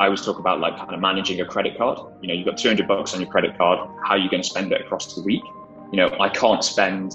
I always talk about like kind of managing a credit card. You know, you've got 200 bucks on your credit card. How are you going to spend it across the week? You know, I can't spend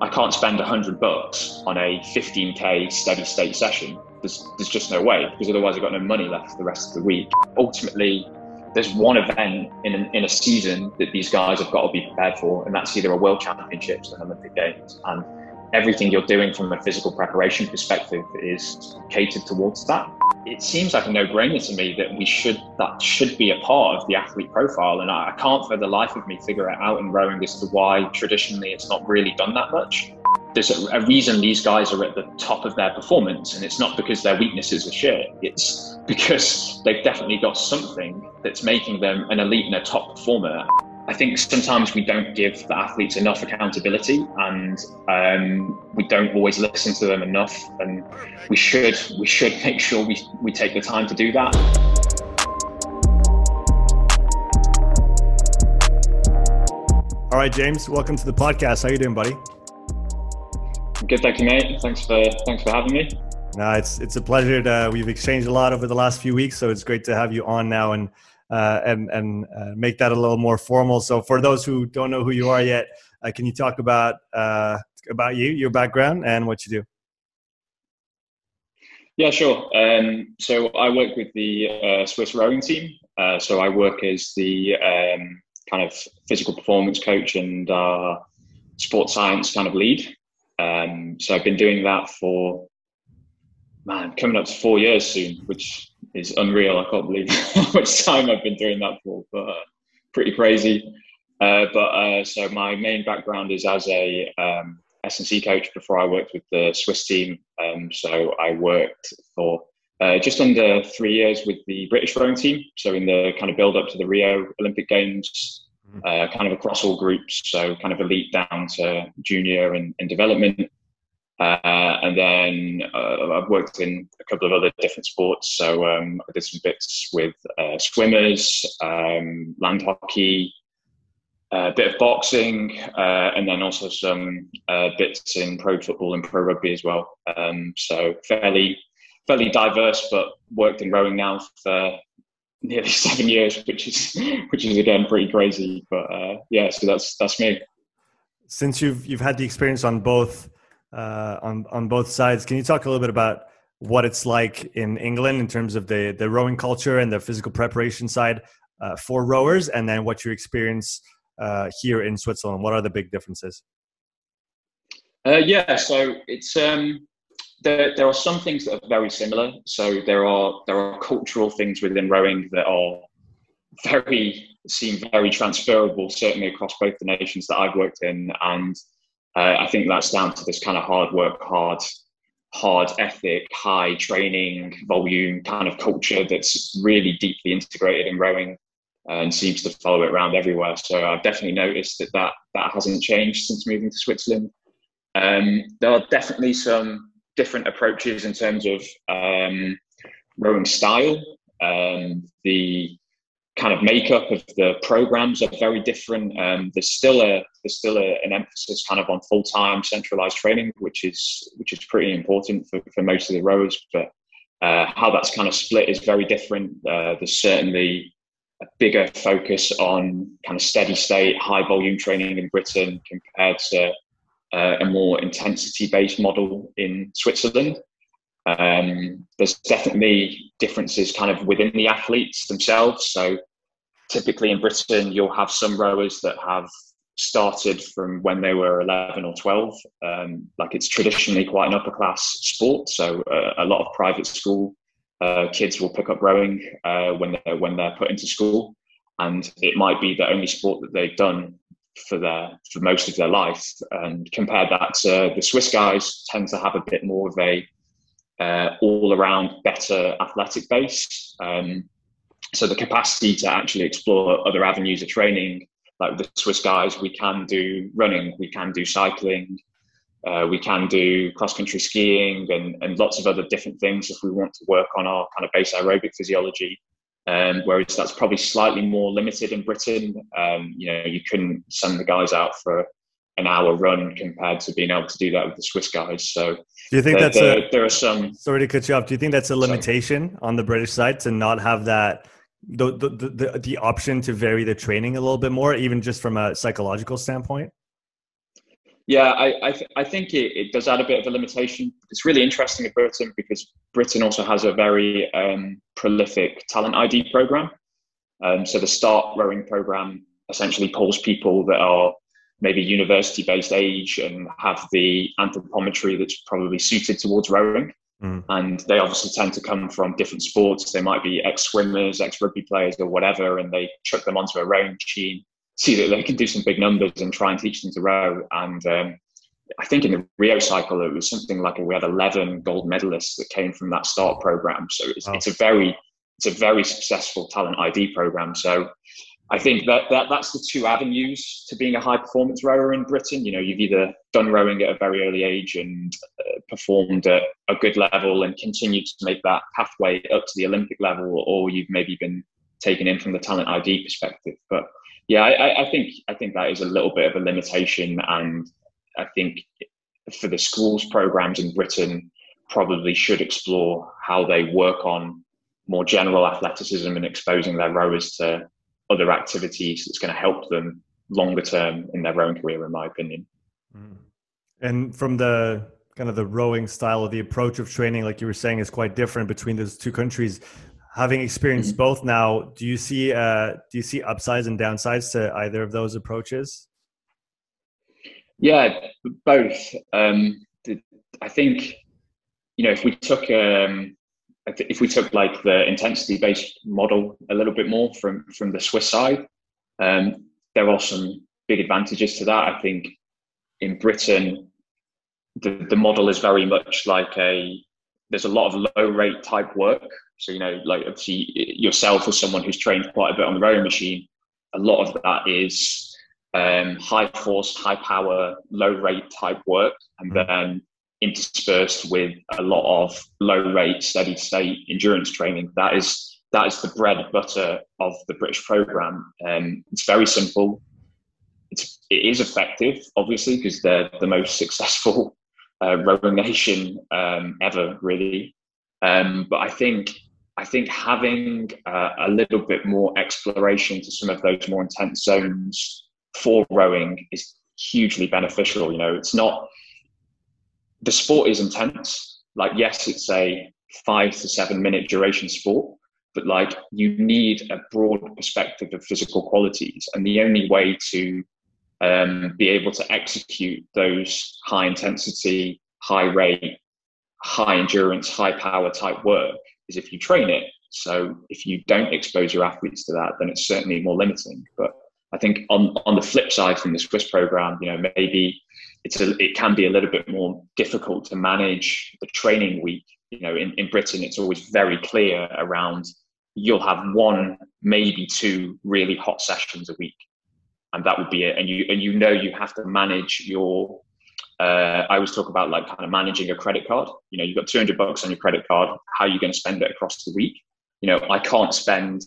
I can't spend 100 bucks on a 15k steady state session. There's, there's just no way because otherwise I've got no money left for the rest of the week. Ultimately, there's one event in, an, in a season that these guys have got to be prepared for, and that's either a World Championships or an Olympic Games. And everything you're doing from a physical preparation perspective is catered towards that. It seems like a no-brainer to me that we should that should be a part of the athlete profile, and I, I can't for the life of me figure it out in rowing as to why traditionally it's not really done that much. There's a, a reason these guys are at the top of their performance, and it's not because their weaknesses are shit. It's because they've definitely got something that's making them an elite and a top performer. I think sometimes we don't give the athletes enough accountability, and um, we don't always listen to them enough. And we should we should make sure we, we take the time to do that. All right, James, welcome to the podcast. How you doing, buddy? Good, thank you, mate. Thanks for thanks for having me. No, it's it's a pleasure. To, we've exchanged a lot over the last few weeks, so it's great to have you on now and uh, and and uh, make that a little more formal. So, for those who don't know who you are yet, uh, can you talk about uh, about you, your background, and what you do? Yeah, sure. Um, so, I work with the uh, Swiss rowing team. Uh, so, I work as the um, kind of physical performance coach and sports science kind of lead. Um, so, I've been doing that for man coming up to four years soon, which is unreal. I can't believe how much time I've been doing that for, but uh, pretty crazy. Uh, but uh, so my main background is as a um, S&C coach before I worked with the Swiss team. Um, so I worked for uh, just under three years with the British rowing team. So in the kind of build up to the Rio Olympic Games, mm-hmm. uh, kind of across all groups. So kind of elite down to junior and, and development. Uh, and then uh, I've worked in a couple of other different sports. So um, I did some bits with uh, swimmers, um, land hockey, a bit of boxing, uh, and then also some uh, bits in pro football and pro rugby as well. Um, so fairly, fairly diverse, but worked in rowing now for nearly seven years, which is which is again pretty crazy. But uh, yeah, so that's that's me. Since you've you've had the experience on both uh, on on both sides. Can you talk a little bit about what it's like in England in terms of the the rowing culture and the physical preparation side uh, for rowers, and then what you experience uh, here in Switzerland? What are the big differences? Uh, yeah, so it's um, there. There are some things that are very similar. So there are there are cultural things within rowing that are very seem very transferable, certainly across both the nations that I've worked in, and uh, I think that's down to this kind of hard work, hard, hard ethic, high training volume kind of culture that's really deeply integrated in rowing and seems to follow it around everywhere. So I've definitely noticed that that, that hasn't changed since moving to Switzerland. Um, there are definitely some different approaches in terms of um, rowing style. Um, the kind of makeup of the programs are very different. Um, there's still a there's still a, an emphasis kind of on full time centralized training, which is which is pretty important for, for most of the rowers. But uh, how that's kind of split is very different. Uh, there's certainly a bigger focus on kind of steady state, high volume training in Britain compared to uh, a more intensity based model in Switzerland. Um, there's definitely differences kind of within the athletes themselves. So typically in Britain, you'll have some rowers that have started from when they were 11 or 12. Um, like it's traditionally quite an upper class sport. So uh, a lot of private school uh, kids will pick up rowing uh, when they're, when they're put into school. And it might be the only sport that they've done for their for most of their life. And compare that to the Swiss guys tend to have a bit more of a uh, all around better athletic base. Um, so the capacity to actually explore other avenues of training, like the Swiss guys, we can do running, we can do cycling, uh, we can do cross country skiing, and, and lots of other different things if we want to work on our kind of base aerobic physiology. Um, whereas that's probably slightly more limited in Britain. Um, you know, you couldn't send the guys out for an hour run compared to being able to do that with the Swiss guys. So do you think there, that's there, a there are some sorry to cut you off? Do you think that's a limitation sorry. on the British side to not have that the, the the the option to vary the training a little bit more, even just from a psychological standpoint? Yeah, I I, th- I think it, it does add a bit of a limitation. It's really interesting in Britain because Britain also has a very um, prolific talent ID program. Um, so the Start Rowing program essentially pulls people that are maybe university based age and have the anthropometry that's probably suited towards rowing. Mm. And they obviously tend to come from different sports. They might be ex swimmers, ex rugby players, or whatever, and they chuck them onto a rowing machine, see that they can do some big numbers, and try and teach them to row. And um, I think in the Rio cycle, it was something like we had 11 gold medalists that came from that start program. So it's, it's a very it's a very successful talent ID program. So I think that, that that's the two avenues to being a high performance rower in Britain. You know, you've either done rowing at a very early age and uh, performed at a good level and continued to make that pathway up to the Olympic level, or you've maybe been taken in from the talent ID perspective. But yeah, I, I think I think that is a little bit of a limitation, and I think for the schools programs in Britain probably should explore how they work on more general athleticism and exposing their rowers to other activities that's going to help them longer term in their own career, in my opinion. Mm. And from the kind of the rowing style or the approach of training, like you were saying, is quite different between those two countries. Having experienced mm-hmm. both now, do you see uh, do you see upsides and downsides to either of those approaches? Yeah, both. Um, I think you know if we took um, if we took like the intensity based model a little bit more from from the Swiss side, um, there are some big advantages to that. I think in Britain, the, the model is very much like a there's a lot of low rate type work. So you know, like obviously yourself or someone who's trained quite a bit on the rowing machine, a lot of that is um, high force, high power, low rate type work, and mm-hmm. then interspersed with a lot of low rate, steady state endurance training. That is that is the bread and butter of the British program. Um, it's very simple. It's it is effective, obviously, because they're the most successful uh, rowing nation um, ever, really. Um, but I think I think having uh, a little bit more exploration to some of those more intense zones for rowing is hugely beneficial. You know, it's not the sport is intense. Like, yes, it's a five to seven minute duration sport, but like you need a broad perspective of physical qualities. And the only way to um, be able to execute those high intensity, high rate, high endurance, high power type work is if you train it. So if you don't expose your athletes to that, then it's certainly more limiting. But I think on on the flip side from the Swiss program, you know, maybe it's a, it can be a little bit more difficult to manage the training week. You know, in, in Britain, it's always very clear around you'll have one, maybe two really hot sessions a week, and that would be it. And you and you know you have to manage your. Uh, I always talk about like kind of managing a credit card. You know, you've got 200 bucks on your credit card. How are you going to spend it across the week? You know, I can't spend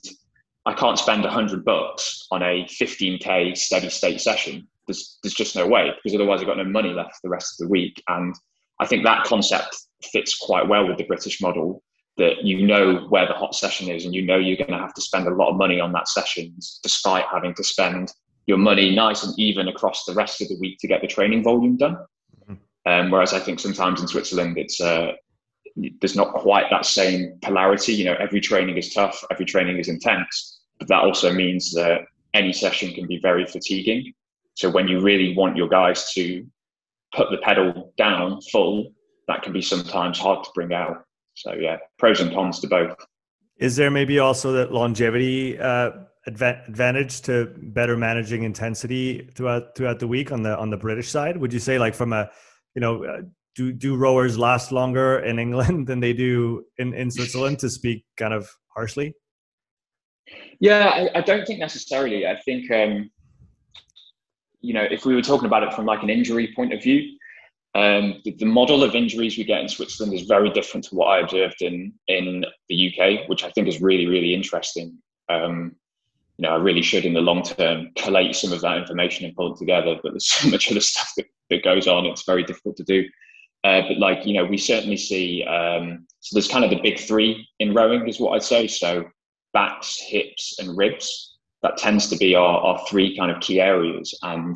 I can't spend 100 bucks on a 15k steady state session there's there's just no way because otherwise I've got no money left the rest of the week. And I think that concept fits quite well with the British model that you know where the hot session is and you know you're going to have to spend a lot of money on that session despite having to spend your money nice and even across the rest of the week to get the training volume done. Mm-hmm. Um, whereas I think sometimes in Switzerland it's uh, there's not quite that same polarity. You know, every training is tough, every training is intense, but that also means that any session can be very fatiguing. So when you really want your guys to put the pedal down full, that can be sometimes hard to bring out. So yeah, pros and cons to both. Is there maybe also that longevity uh, advantage to better managing intensity throughout throughout the week on the on the British side? Would you say like from a you know uh, do do rowers last longer in England than they do in in Switzerland? To speak kind of harshly. Yeah, I, I don't think necessarily. I think um, you know, if we were talking about it from like an injury point of view, um, the, the, model of injuries we get in Switzerland is very different to what I observed in in the UK, which I think is really really interesting. Um, you know, I really should in the long term collate some of that information and pull it together. But there's so much other stuff that, that goes on; it's very difficult to do. Uh, but like you know, we certainly see. Um, so there's kind of the big three in rowing, is what I'd say. So backs, hips, and ribs. That tends to be our, our three kind of key areas. And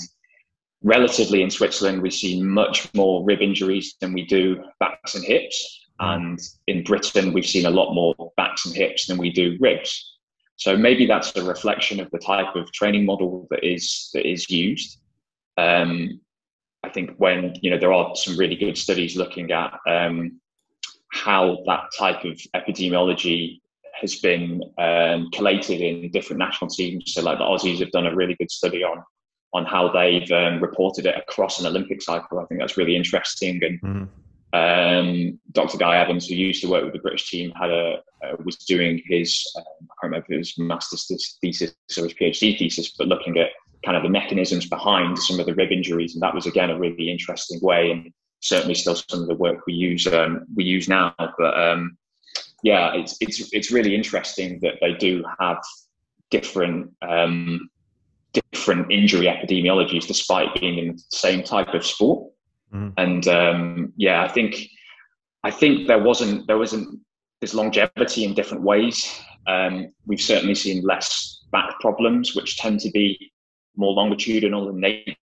relatively in Switzerland, we see much more rib injuries than we do backs and hips. And in Britain, we've seen a lot more backs and hips than we do ribs. So maybe that's a reflection of the type of training model that is that is used. Um, I think when you know there are some really good studies looking at um, how that type of epidemiology has been um, collated in different national teams. So, like the Aussies have done a really good study on on how they've um, reported it across an Olympic cycle. I think that's really interesting. And mm um, Dr. Guy Evans, who used to work with the British team, had a uh, was doing his um, I can't remember his master's thesis or his PhD thesis, but looking at kind of the mechanisms behind some of the rib injuries, and that was again a really interesting way, and certainly still some of the work we use um, we use now. But um, yeah, it's it's it's really interesting that they do have different um, different injury epidemiologies despite being in the same type of sport. Mm. And um, yeah, I think I think there wasn't there wasn't this longevity in different ways. Um, we've certainly seen less back problems, which tend to be more longitudinal in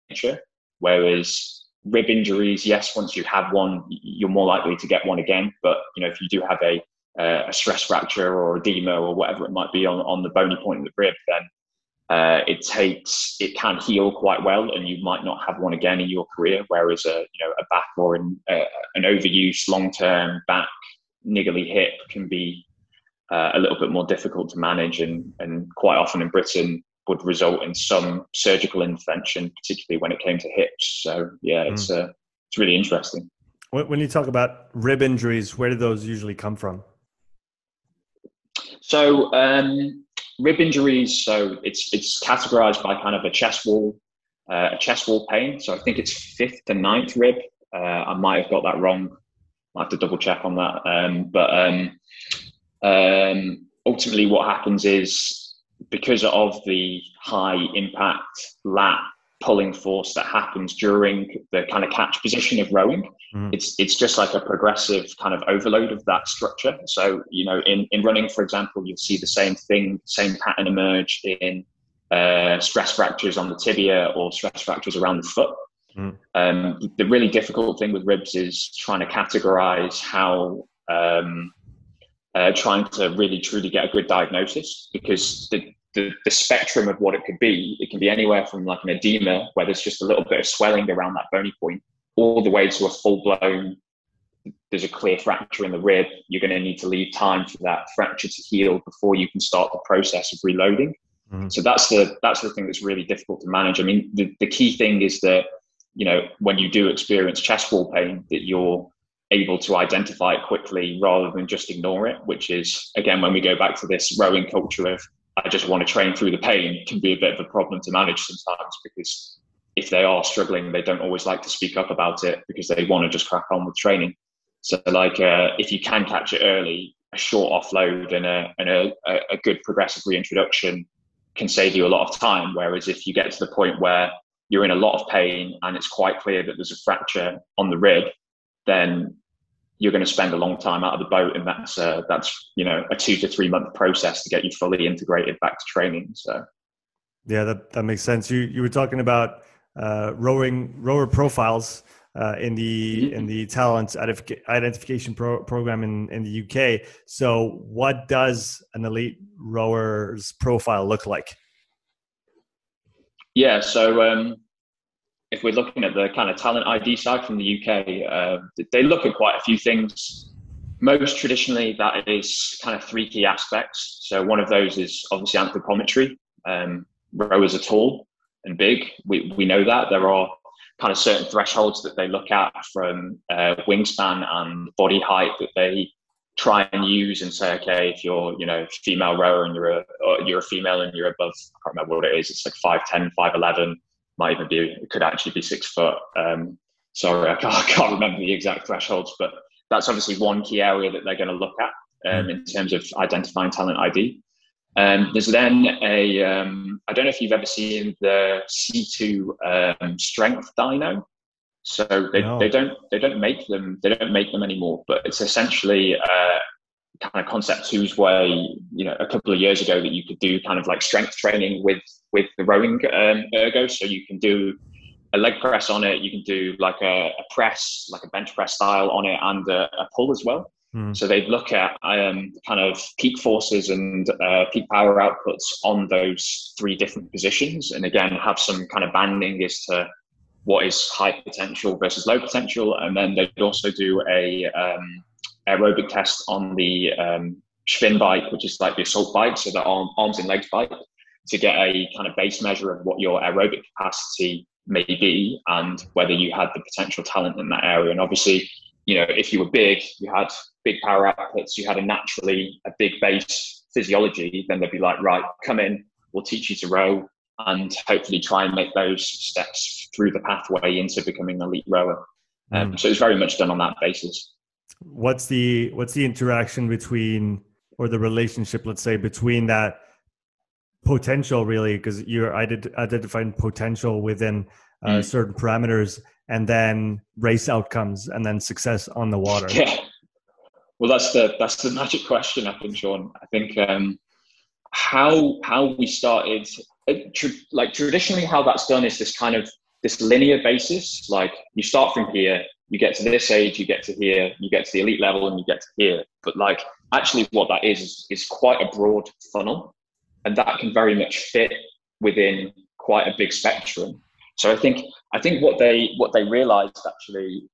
nature, whereas rib injuries, yes, once you have one, you're more likely to get one again. But you know, if you do have a uh, a stress fracture or edema or whatever it might be on, on the bony point of the rib, then uh, it takes it can heal quite well, and you might not have one again in your career. Whereas a you know a back or an, uh, an overuse long term back niggly hip can be uh, a little bit more difficult to manage, and and quite often in Britain would result in some surgical intervention, particularly when it came to hips. So yeah, it's mm. it's really interesting. When you talk about rib injuries, where do those usually come from? So um, rib injuries, so it's it's categorized by kind of a chest wall, uh, a chest wall pain. So I think it's fifth and ninth rib. Uh, I might have got that wrong. I have to double check on that. Um, but um, um, ultimately, what happens is because of the high impact lat pulling force that happens during the kind of catch position of rowing. Mm. It's it's just like a progressive kind of overload of that structure. So you know, in in running, for example, you'll see the same thing, same pattern emerge in uh, stress fractures on the tibia or stress fractures around the foot. Mm. Um, the really difficult thing with ribs is trying to categorize how. Um, uh, trying to really truly get a good diagnosis because the, the, the spectrum of what it could be, it can be anywhere from like an edema where there's just a little bit of swelling around that bony point, all the way to a full blown, there's a clear fracture in the rib. You're going to need to leave time for that fracture to heal before you can start the process of reloading. Mm-hmm. So that's the that's the thing that's really difficult to manage. I mean, the, the key thing is that you know when you do experience chest wall pain, that you're able to identify it quickly rather than just ignore it. Which is again when we go back to this rowing culture of I just want to train through the pain can be a bit of a problem to manage sometimes because if they are struggling, they don't always like to speak up about it because they want to just crack on with training. So, like, uh, if you can catch it early, a short offload and a and a, a good progressive reintroduction can save you a lot of time. Whereas if you get to the point where you're in a lot of pain and it's quite clear that there's a fracture on the rib, then you're going to spend a long time out of the boat, and that's uh, that's you know a two to three month process to get you fully integrated back to training. So, yeah, that that makes sense. You you were talking about uh, rowing rower profiles uh, in the mm-hmm. in the talent identification pro- program in in the UK. So, what does an elite rower's profile look like? Yeah, so um, if we're looking at the kind of talent ID side from the UK, uh, they look at quite a few things. Most traditionally, that is kind of three key aspects. So one of those is obviously anthropometry. Um, rowers are tall and big. We, we know that there are kind of certain thresholds that they look at from uh, wingspan and body height that they try and use and say, okay, if you're, you know, female rower and you're a, you're a female and you're above, I can't remember what it is, it's like 5'10", 5'11", might even be it could actually be six foot. Um, sorry, I can't, I can't, remember the exact thresholds, but that's obviously one key area that they're going to look at um, in terms of identifying talent ID. Um, there's then a um, I don't know if you've ever seen the C2 um, strength dyno. So they, no. they don't they don't make them they don't make them anymore. But it's essentially uh, kind of Concept2's way. You know, a couple of years ago that you could do kind of like strength training with with the rowing um, ergo. So you can do a leg press on it. You can do like a, a press, like a bench press style on it, and a, a pull as well. Mm. So they'd look at um, kind of peak forces and uh, peak power outputs on those three different positions, and again have some kind of banding as to what is high potential versus low potential, and then they'd also do a um, aerobic test on the um, Schwinn bike, which is like the assault bike, so the arm, arms and legs bike, to get a kind of base measure of what your aerobic capacity may be and whether you had the potential talent in that area. And obviously, you know, if you were big, you had big power outputs, you had a naturally a big base physiology, then they'd be like, right, come in, we'll teach you to row and hopefully try and make those steps through the pathway into becoming an elite rower. Um. So it's very much done on that basis. What's the what's the interaction between or the relationship, let's say, between that potential really? Because you're i did identifying potential within uh, mm. certain parameters and then race outcomes and then success on the water. Yeah. Well that's the that's the magic question i think sean. I think um how how we started like traditionally how that's done is this kind of this linear basis. Like you start from here you get to this age you get to here you get to the elite level and you get to here but like actually what that is is, quite a broad funnel and that can very much fit within quite a big spectrum. So I think I think what they what they realised actually,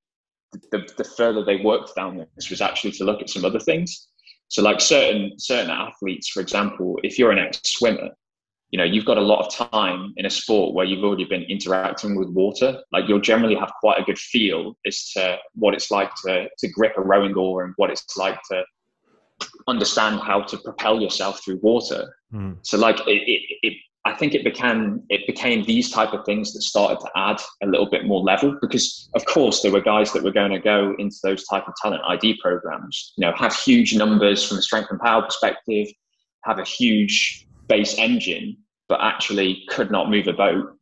the, the further they worked down this was actually to look at some other things. So like certain certain athletes, for example, if you're an ex swimmer, you know you've got a lot of time in a sport where you've already been interacting with water. Like you'll generally have quite a good feel as to what it's like to to grip a rowing oar and what it's like to understand how to propel yourself through water. Mm. So like it, it, it, I think it became it became these type of things that started to add a little bit more level because of course there were guys that were going to go into those type of talent ID programs, you know, have huge numbers from a strength and power perspective, have a huge base engine, but actually could not move a boat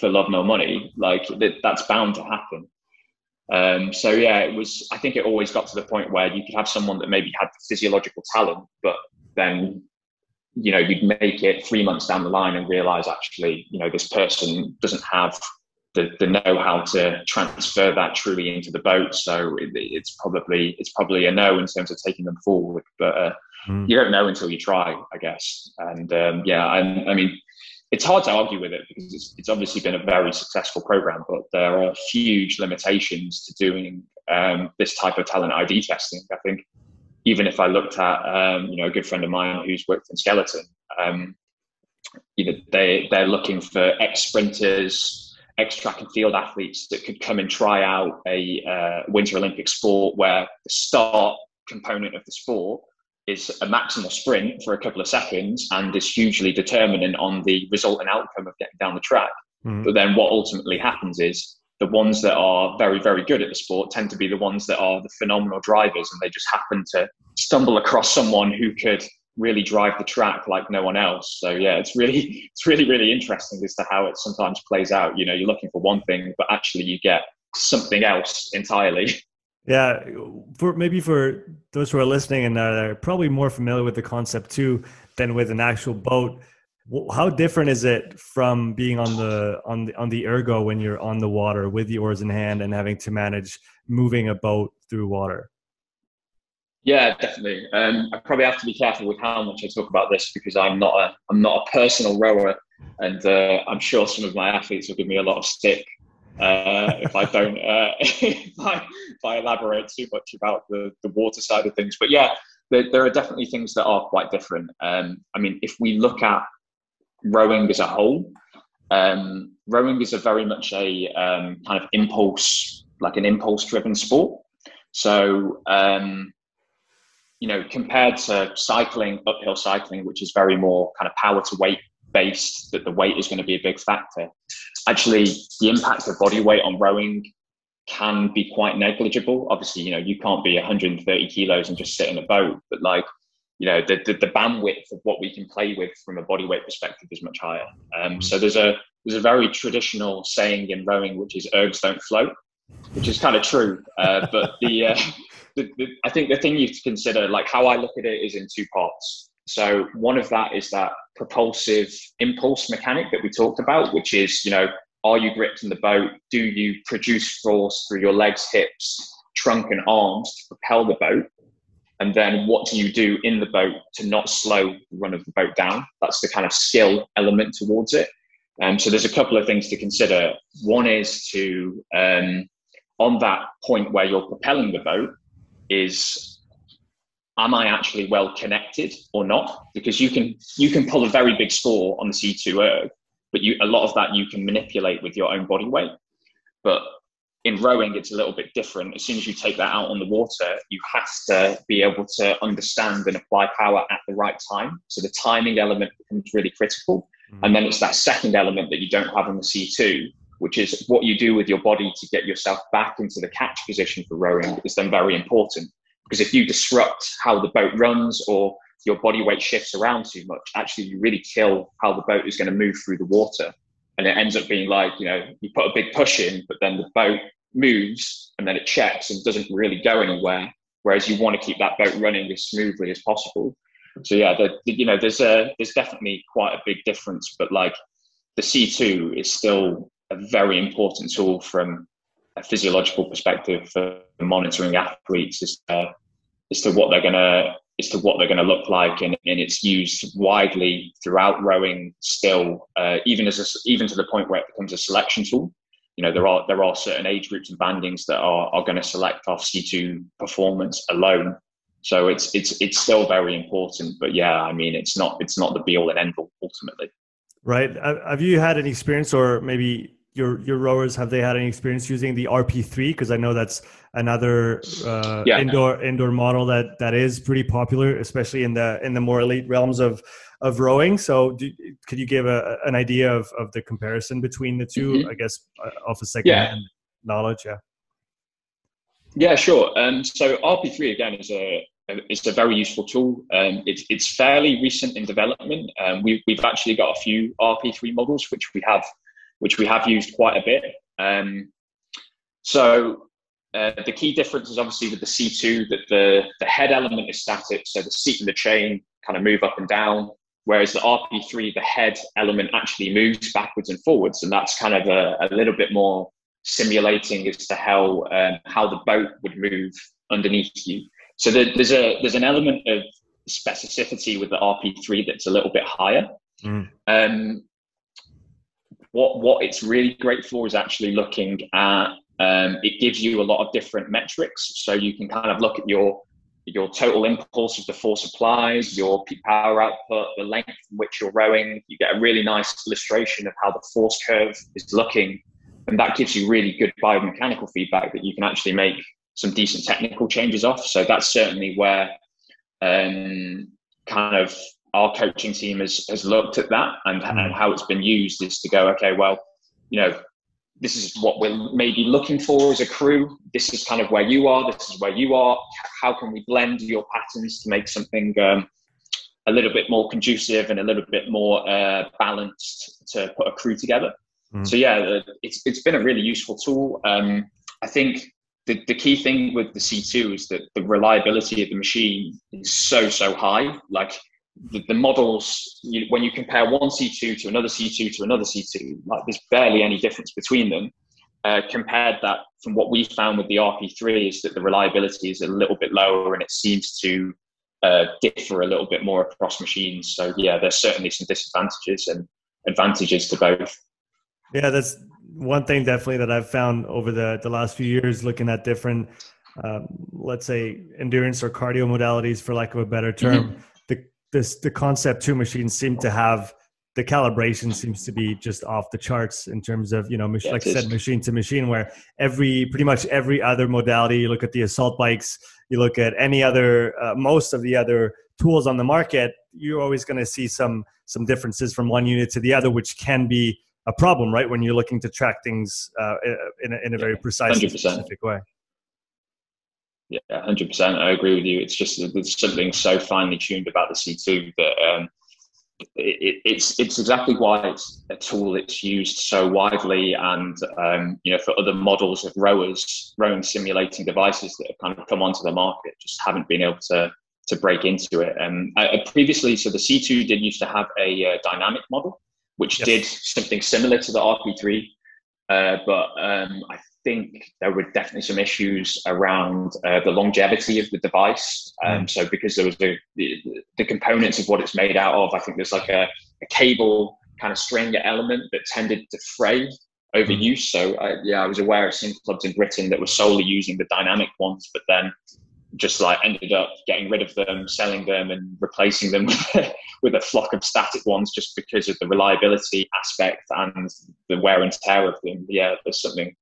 for love nor money. Like that's bound to happen. Um, so yeah, it was. I think it always got to the point where you could have someone that maybe had physiological talent, but then you know you'd make it three months down the line and realize actually you know this person doesn't have the, the know-how to transfer that truly into the boat. So it, it's probably it's probably a no in terms of taking them forward. But uh, mm. you don't know until you try, I guess. And um, yeah, I, I mean it's hard to argue with it because it's, it's obviously been a very successful program, but there are huge limitations to doing um, this type of talent ID testing. I think even if I looked at, um, you know, a good friend of mine who's worked in skeleton, um, you know, they they're looking for ex sprinters, ex track and field athletes that could come and try out a uh, Winter Olympic sport where the start component of the sport is a maximal sprint for a couple of seconds and is hugely determinant on the resultant outcome of getting down the track. Mm. But then what ultimately happens is the ones that are very, very good at the sport tend to be the ones that are the phenomenal drivers and they just happen to stumble across someone who could really drive the track like no one else. So yeah, it's really it's really, really interesting as to how it sometimes plays out. You know, you're looking for one thing, but actually you get something else entirely. Yeah, for maybe for those who are listening and are probably more familiar with the Concept2 than with an actual boat. How different is it from being on the on the on the ergo when you're on the water with the oars in hand and having to manage moving a boat through water? Yeah, definitely. Um, I probably have to be careful with how much I talk about this because I'm not a I'm not a personal rower, and uh, I'm sure some of my athletes will give me a lot of stick uh, if I don't uh, if, I, if I elaborate too much about the, the water side of things. But yeah, there, there are definitely things that are quite different. Um, I mean, if we look at rowing as a whole, um, rowing is a very much a um, kind of impulse, like an impulse driven sport. So, um, you know, compared to cycling, uphill cycling, which is very more kind of power to weight based, that the weight is going to be a big factor actually the impact of body weight on rowing can be quite negligible. Obviously, you know, you can't be 130 kilos and just sit in a boat, but like, you know the, the, the bandwidth of what we can play with from a body weight perspective is much higher. Um, so there's a there's a very traditional saying in rowing which is ergs don't float, which is kind of true. Uh, but the, uh, the, the I think the thing you have to consider, like how I look at it, is in two parts. So one of that is that propulsive impulse mechanic that we talked about, which is you know are you gripped in the boat? Do you produce force through your legs, hips, trunk, and arms to propel the boat? and then what do you do in the boat to not slow the run of the boat down that's the kind of skill element towards it um, so there's a couple of things to consider one is to um, on that point where you're propelling the boat is am i actually well connected or not because you can you can pull a very big score on the c2 erg but you a lot of that you can manipulate with your own body weight but in rowing, it's a little bit different. As soon as you take that out on the water, you have to be able to understand and apply power at the right time. So the timing element becomes really critical. Mm-hmm. And then it's that second element that you don't have on the C2, which is what you do with your body to get yourself back into the catch position for rowing is then very important. Because if you disrupt how the boat runs or your body weight shifts around too much, actually you really kill how the boat is going to move through the water. And it ends up being like you know you put a big push in but then the boat moves and then it checks and doesn't really go anywhere whereas you want to keep that boat running as smoothly as possible. So yeah the, the, you know there's a there's definitely quite a big difference but like the c2 is still a very important tool from physiological perspective for monitoring athletes as to, as to what they're going to as to what they're going to look like, and, and it's used widely throughout rowing still, uh, even as a, even to the point where it becomes a selection tool. You know, there are there are certain age groups and bandings that are, are going to select off C2 performance alone. So it's it's it's still very important, but yeah, I mean, it's not it's not the be all and end all ultimately. Right. Have you had any experience, or maybe your your rowers have they had any experience using the RP3? Because I know that's another uh, yeah. indoor indoor model that that is pretty popular, especially in the in the more elite realms of of rowing. So, do, could you give a, an idea of, of the comparison between the 2 mm-hmm. I guess uh, off a second yeah. knowledge. Yeah. Yeah, sure. Um, so RP3 again is a it's a very useful tool. Um, it's it's fairly recent in development. Um, we've we've actually got a few RP3 models which we have which we have used quite a bit. Um, so uh, the key difference is obviously with the C2 that the, the head element is static, so the seat and the chain kind of move up and down, whereas the RP3, the head element actually moves backwards and forwards, and that's kind of a, a little bit more simulating as to how um, how the boat would move underneath you. So the, there's a there's an element of specificity with the RP3 that's a little bit higher. Mm. Um, what what it's really great for is actually looking at um, it gives you a lot of different metrics. So you can kind of look at your your total impulse of the force applies your peak power output the length in which you're rowing. You get a really nice illustration of how the force curve is looking. And that gives you really good biomechanical feedback that you can actually make some decent technical changes off. So that's certainly where um, kind of our coaching team has, has looked at that and, mm. and how it's been used is to go, okay, well, you know, this is what we're maybe looking for as a crew. This is kind of where you are. This is where you are. How can we blend your patterns to make something um, a little bit more conducive and a little bit more uh, balanced to put a crew together? Mm. So yeah, it's it's been a really useful tool. Um, I think the, the key thing with the C2 is that the reliability of the machine is so so high. Like the, the models you, when you compare one C2 to another C2 to another C2, like there's barely any difference between them. Uh, compared that from what we found with the RP3 is that the reliability is a little bit lower and it seems to uh, differ a little bit more across machines. So yeah, there's certainly some disadvantages and advantages to both. Yeah, that's one thing definitely that I've found over the, the last few years looking at different, um, let's say, endurance or cardio modalities, for lack of a better term. Mm-hmm this the Concept2 machines seem to have the calibration seems to be just off the charts in terms of you know yeah, like I said machine to machine where every pretty much every other modality you look at the assault bikes you look at any other uh, most of the other tools on the market you're always going to see some some differences from one unit to the other which can be a problem right when you're looking to track things uh, in, a, in a very precise 100%. specific way Yeah, hundred percent. I agree with you. It's just there's something so finely tuned about the C two that um, it, it's it's exactly why it's a tool that's used so widely, and um, you know, for other models of rowers, rowing simulating devices that have kind of come onto the market, just haven't been able to to break into it. And um, previously, so the C2 did used to have a uh, dynamic model, which yes. did something similar to the RP3, uh, but um, I think there were definitely some issues around uh, the longevity of the device. Um, mm. So because there was the, the, the components of what it's made out of, I think there's like a, a cable kind of string element that tended to fray over mm. use. So I, yeah, I was aware of some clubs in Britain that were solely using the dynamic ones, but then just like ended up getting rid of them, selling them, and replacing them with, with a flock of static ones just because of the reliability aspect and the wear and tear of them. Yeah, there's something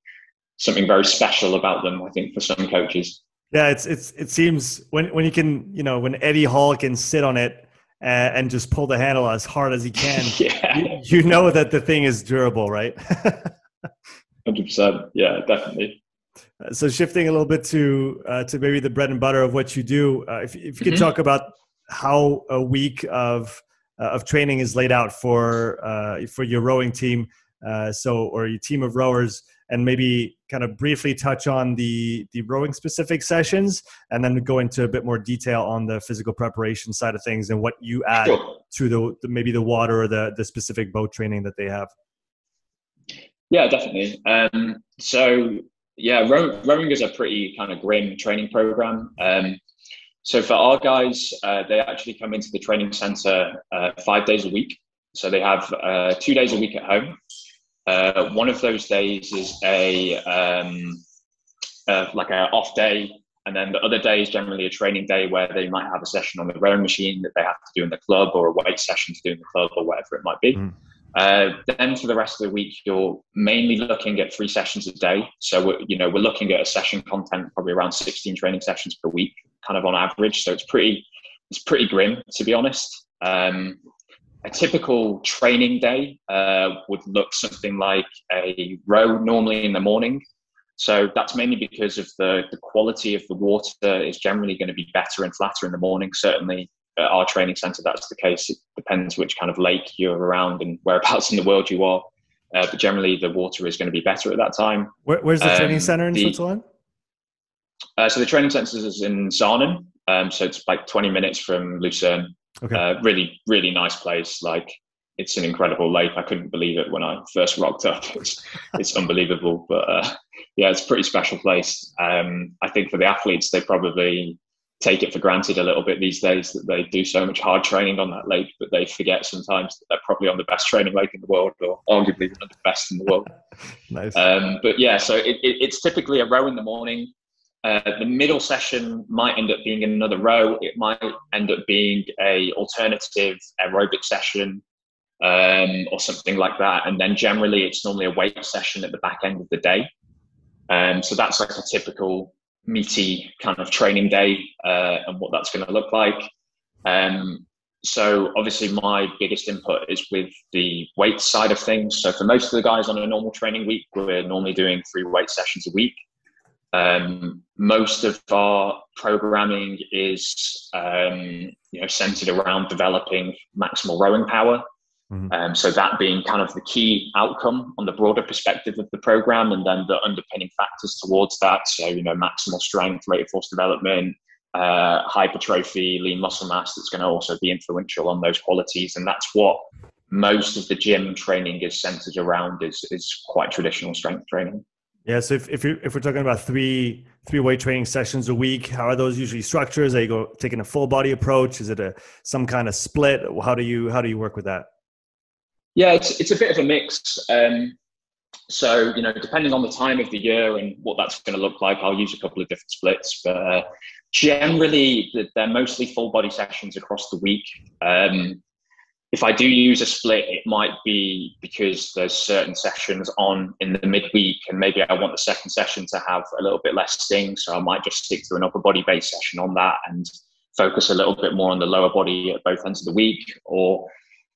something very special about them. I think for some coaches. Yeah, it's it's it seems when when you can you know when Eddie Hall can sit on it uh, and just pull the handle as hard as he can, yeah. you, you know that the thing is durable, right? Hundred percent. Yeah, definitely. So shifting a little bit to uh, to maybe the bread and butter of what you do, uh, if, if you could mm-hmm. talk about how a week of uh, of training is laid out for uh, for your rowing team, uh, so or your team of rowers, and maybe kind of briefly touch on the the rowing specific sessions, and then go into a bit more detail on the physical preparation side of things and what you add sure. to the, the maybe the water or the the specific boat training that they have. Yeah, definitely. Um, so yeah, row, rowing is a pretty kind of grim training program. Um, so for our guys, uh, they actually come into the training center uh, five days a week. So they have uh, two days a week at home. Uh, one of those days is a um, uh, like an off day, and then the other day is generally a training day where they might have a session on the rowing machine that they have to do in the club, or a weight session to do in the club, or whatever it might be. Mm. Uh, then for the rest of the week, you're mainly looking at three sessions a day. So we're, you know we're looking at a session content probably around 16 training sessions per week, kind of on average. So it's pretty it's pretty grim to be honest. Um, a typical training day uh, would look something like a row normally in the morning. So that's mainly because of the, the quality of the water is generally going to be better and flatter in the morning. Certainly at our training centre, that's the case. It depends which kind of lake you're around and whereabouts in the world you are. Uh, but generally, the water is going to be better at that time. Where, where's the um, training centre in the, Switzerland? Uh, so the training centre is in Sarnen. Um, so it's like 20 minutes from Lucerne. Okay. Uh, really, really nice place. Like it's an incredible lake. I couldn't believe it when I first rocked up. It's, it's unbelievable. But uh, yeah, it's a pretty special place. Um, I think for the athletes, they probably take it for granted a little bit these days that they do so much hard training on that lake, but they forget sometimes that they're probably on the best training lake in the world, or arguably one of the best in the world. nice. Um, but yeah, so it, it, it's typically a row in the morning. Uh, the middle session might end up being another row. It might end up being a alternative aerobic session um, or something like that. And then generally, it's normally a weight session at the back end of the day. Um, so that's like a typical meaty kind of training day uh, and what that's going to look like. Um, so obviously my biggest input is with the weight side of things. So for most of the guys on a normal training week, we're normally doing three weight sessions a week. Um, most of our programming is um, you know centered around developing maximal rowing power. Mm-hmm. Um, so that being kind of the key outcome on the broader perspective of the program, and then the underpinning factors towards that. So you know, maximal strength, rate of force development, uh, hypertrophy, lean muscle mass. That's going to also be influential on those qualities, and that's what most of the gym training is centered around. Is is quite traditional strength training. Yeah. So if if, if we're talking about three three weight training sessions a week, how are those usually structures? Are you go taking a full body approach? Is it a some kind of split? How do you how do you work with that? Yeah, it's it's a bit of a mix. Um, so you know, depending on the time of the year and what that's going to look like, I'll use a couple of different splits. But uh, generally, they're mostly full body sessions across the week. Um, if I do use a split, it might be because there's certain sessions on in the midweek, and maybe I want the second session to have a little bit less sting. So I might just stick to an upper body based session on that and focus a little bit more on the lower body at both ends of the week. Or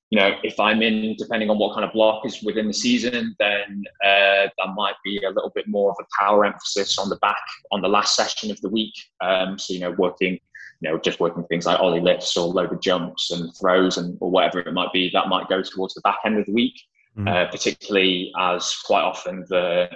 you know, if I'm in, depending on what kind of block is within the season, then uh, that might be a little bit more of a power emphasis on the back on the last session of the week. Um, so, you know, working, you know, just working things like Oly lifts or loaded jumps and throws and or whatever it might be, that might go towards the back end of the week, mm-hmm. uh, particularly as quite often the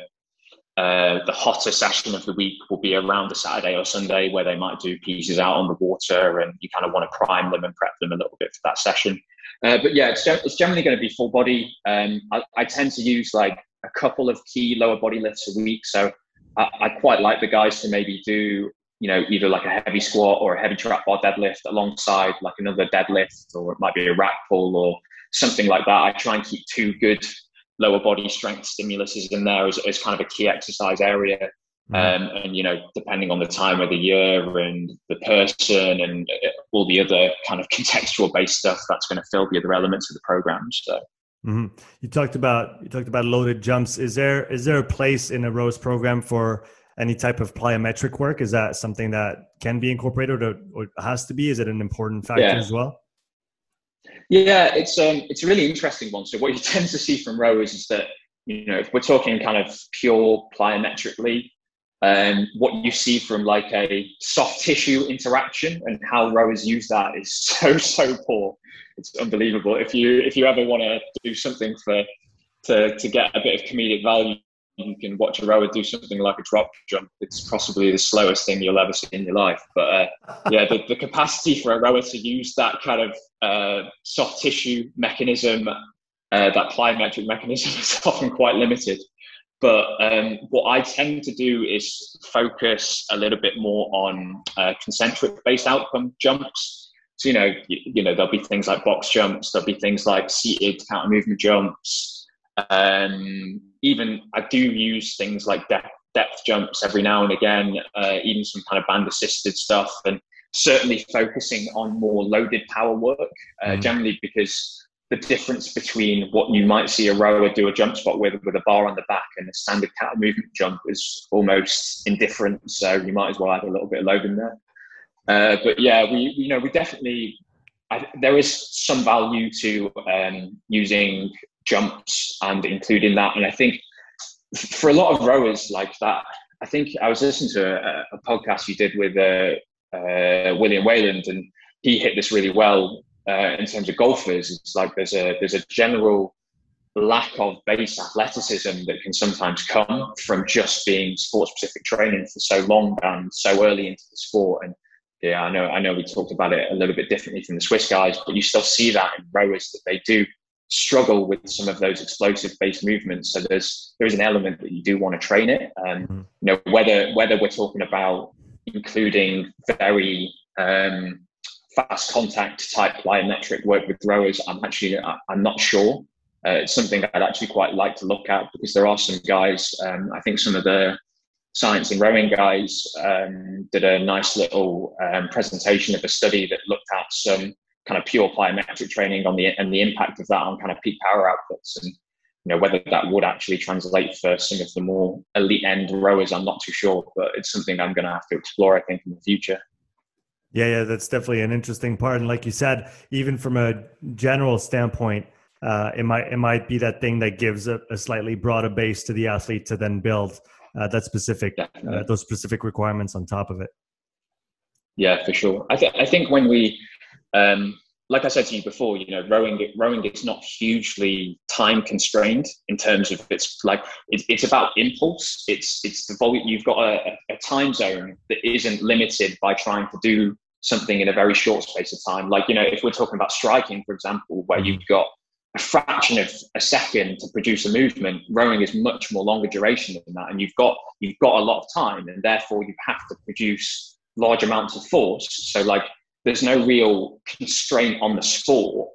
uh, the hotter session of the week will be around the Saturday or Sunday where they might do pieces out on the water and you kind of want to prime them and prep them a little bit for that session. Uh, but yeah, it's, it's generally going to be full body. Um, I, I, tend to use like a couple of key lower body lifts a week. So I, I, quite like the guys to maybe do, you know, either like a heavy squat or a heavy trap bar deadlift alongside like another deadlift, or it might be a rack pull or something like that. I try and keep two good lower body strength stimuluses in there as, as kind of a key exercise area. Mm-hmm. Um, and you know, depending on the time of the year and the person and uh, all the other kind of contextual based stuff, that's going to fill the other elements of the program. So, mm-hmm. you talked about you talked about loaded jumps. Is there is there a place in a rose program for any type of plyometric work? Is that something that can be incorporated or, or has to be? Is it an important factor yeah. as well? Yeah, it's um, it's a really interesting one. So what you tend to see from rowers is that you know if we're talking kind of pure plyometrically, um, what you see from like a soft tissue interaction and how rowers use that is so so poor. It's unbelievable. If you if you ever want to do something for to to get a bit of comedic value, you can watch a rower do something like a drop jump. It's possibly the slowest thing you'll ever see in your life. But uh, yeah, the, the capacity for a rower to use that kind of uh, soft tissue mechanism, uh, that plyometric mechanism, is often quite limited. But um, what I tend to do is focus a little bit more on uh, concentric based outcome jumps. So, you know, you, you, know, there'll be things like box jumps, there'll be things like seated counter movement jumps. Um, even I do use things like depth, depth jumps every now and again, uh, even some kind of band assisted stuff, and certainly focusing on more loaded power work, uh, mm. generally because the difference between what you might see a rower do a jump spot with with a bar on the back and a standard counter movement jump is almost indifferent. So you might as well add a little bit of load in there. Uh, but yeah, we you know we definitely I, there is some value to um, using jumps and including that, and I think for a lot of rowers like that, I think I was listening to a, a podcast you did with uh, uh, William Wayland, and he hit this really well uh, in terms of golfers. It's like there's a there's a general lack of base athleticism that can sometimes come from just being sport specific training for so long and so early into the sport. And yeah, I know I know we talked about it a little bit differently from the Swiss guys, but you still see that in rowers that they do struggle with some of those explosive based movements. So there's there is an element that you do want to train it. And mm-hmm. you know whether whether we're talking about including very um, fast contact type plyometric work with throwers, I'm actually I'm not sure. Uh, it's something I'd actually quite like to look at because there are some guys. Um, I think some of the science and rowing guys um, did a nice little um, presentation of a study that looked at some kind of pure plyometric training on the and the impact of that on kind of peak power outputs and you know whether that would actually translate for some of the more elite end rowers i'm not too sure but it's something i'm going to have to explore i think in the future yeah, yeah, that's definitely an interesting part. And like you said, even from a general standpoint, uh, it might it might be that thing that gives a, a slightly broader base to the athlete to then build uh, that specific uh, those specific requirements on top of it. Yeah, for sure. I, th- I think when we, um, like I said to you before, you know, rowing rowing is not hugely time constrained in terms of it's like it, it's about impulse. It's it's the volume. You've got a, a time zone that isn't limited by trying to do something in a very short space of time. Like, you know, if we're talking about striking, for example, where you've got a fraction of a second to produce a movement, rowing is much more longer duration than that. And you've got you've got a lot of time and therefore you have to produce large amounts of force. So like there's no real constraint on the sport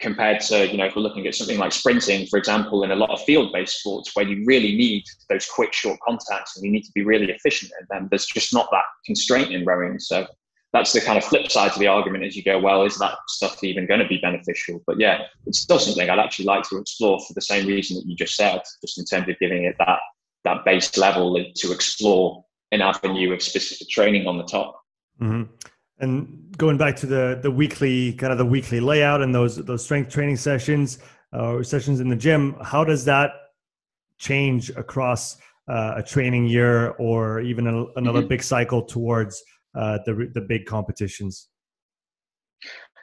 compared to, you know, if we're looking at something like sprinting, for example, in a lot of field-based sports where you really need those quick, short contacts and you need to be really efficient at them, there's just not that constraint in rowing. So that's the kind of flip side to the argument as you go, well, is that stuff even going to be beneficial? But yeah, it's still something I'd actually like to explore for the same reason that you just said, just in terms of giving it that that base level to explore an avenue of specific training on the top. Mm-hmm. And going back to the the weekly kind of the weekly layout and those those strength training sessions uh, or sessions in the gym, how does that change across uh, a training year or even a, another mm-hmm. big cycle towards uh, the the big competitions?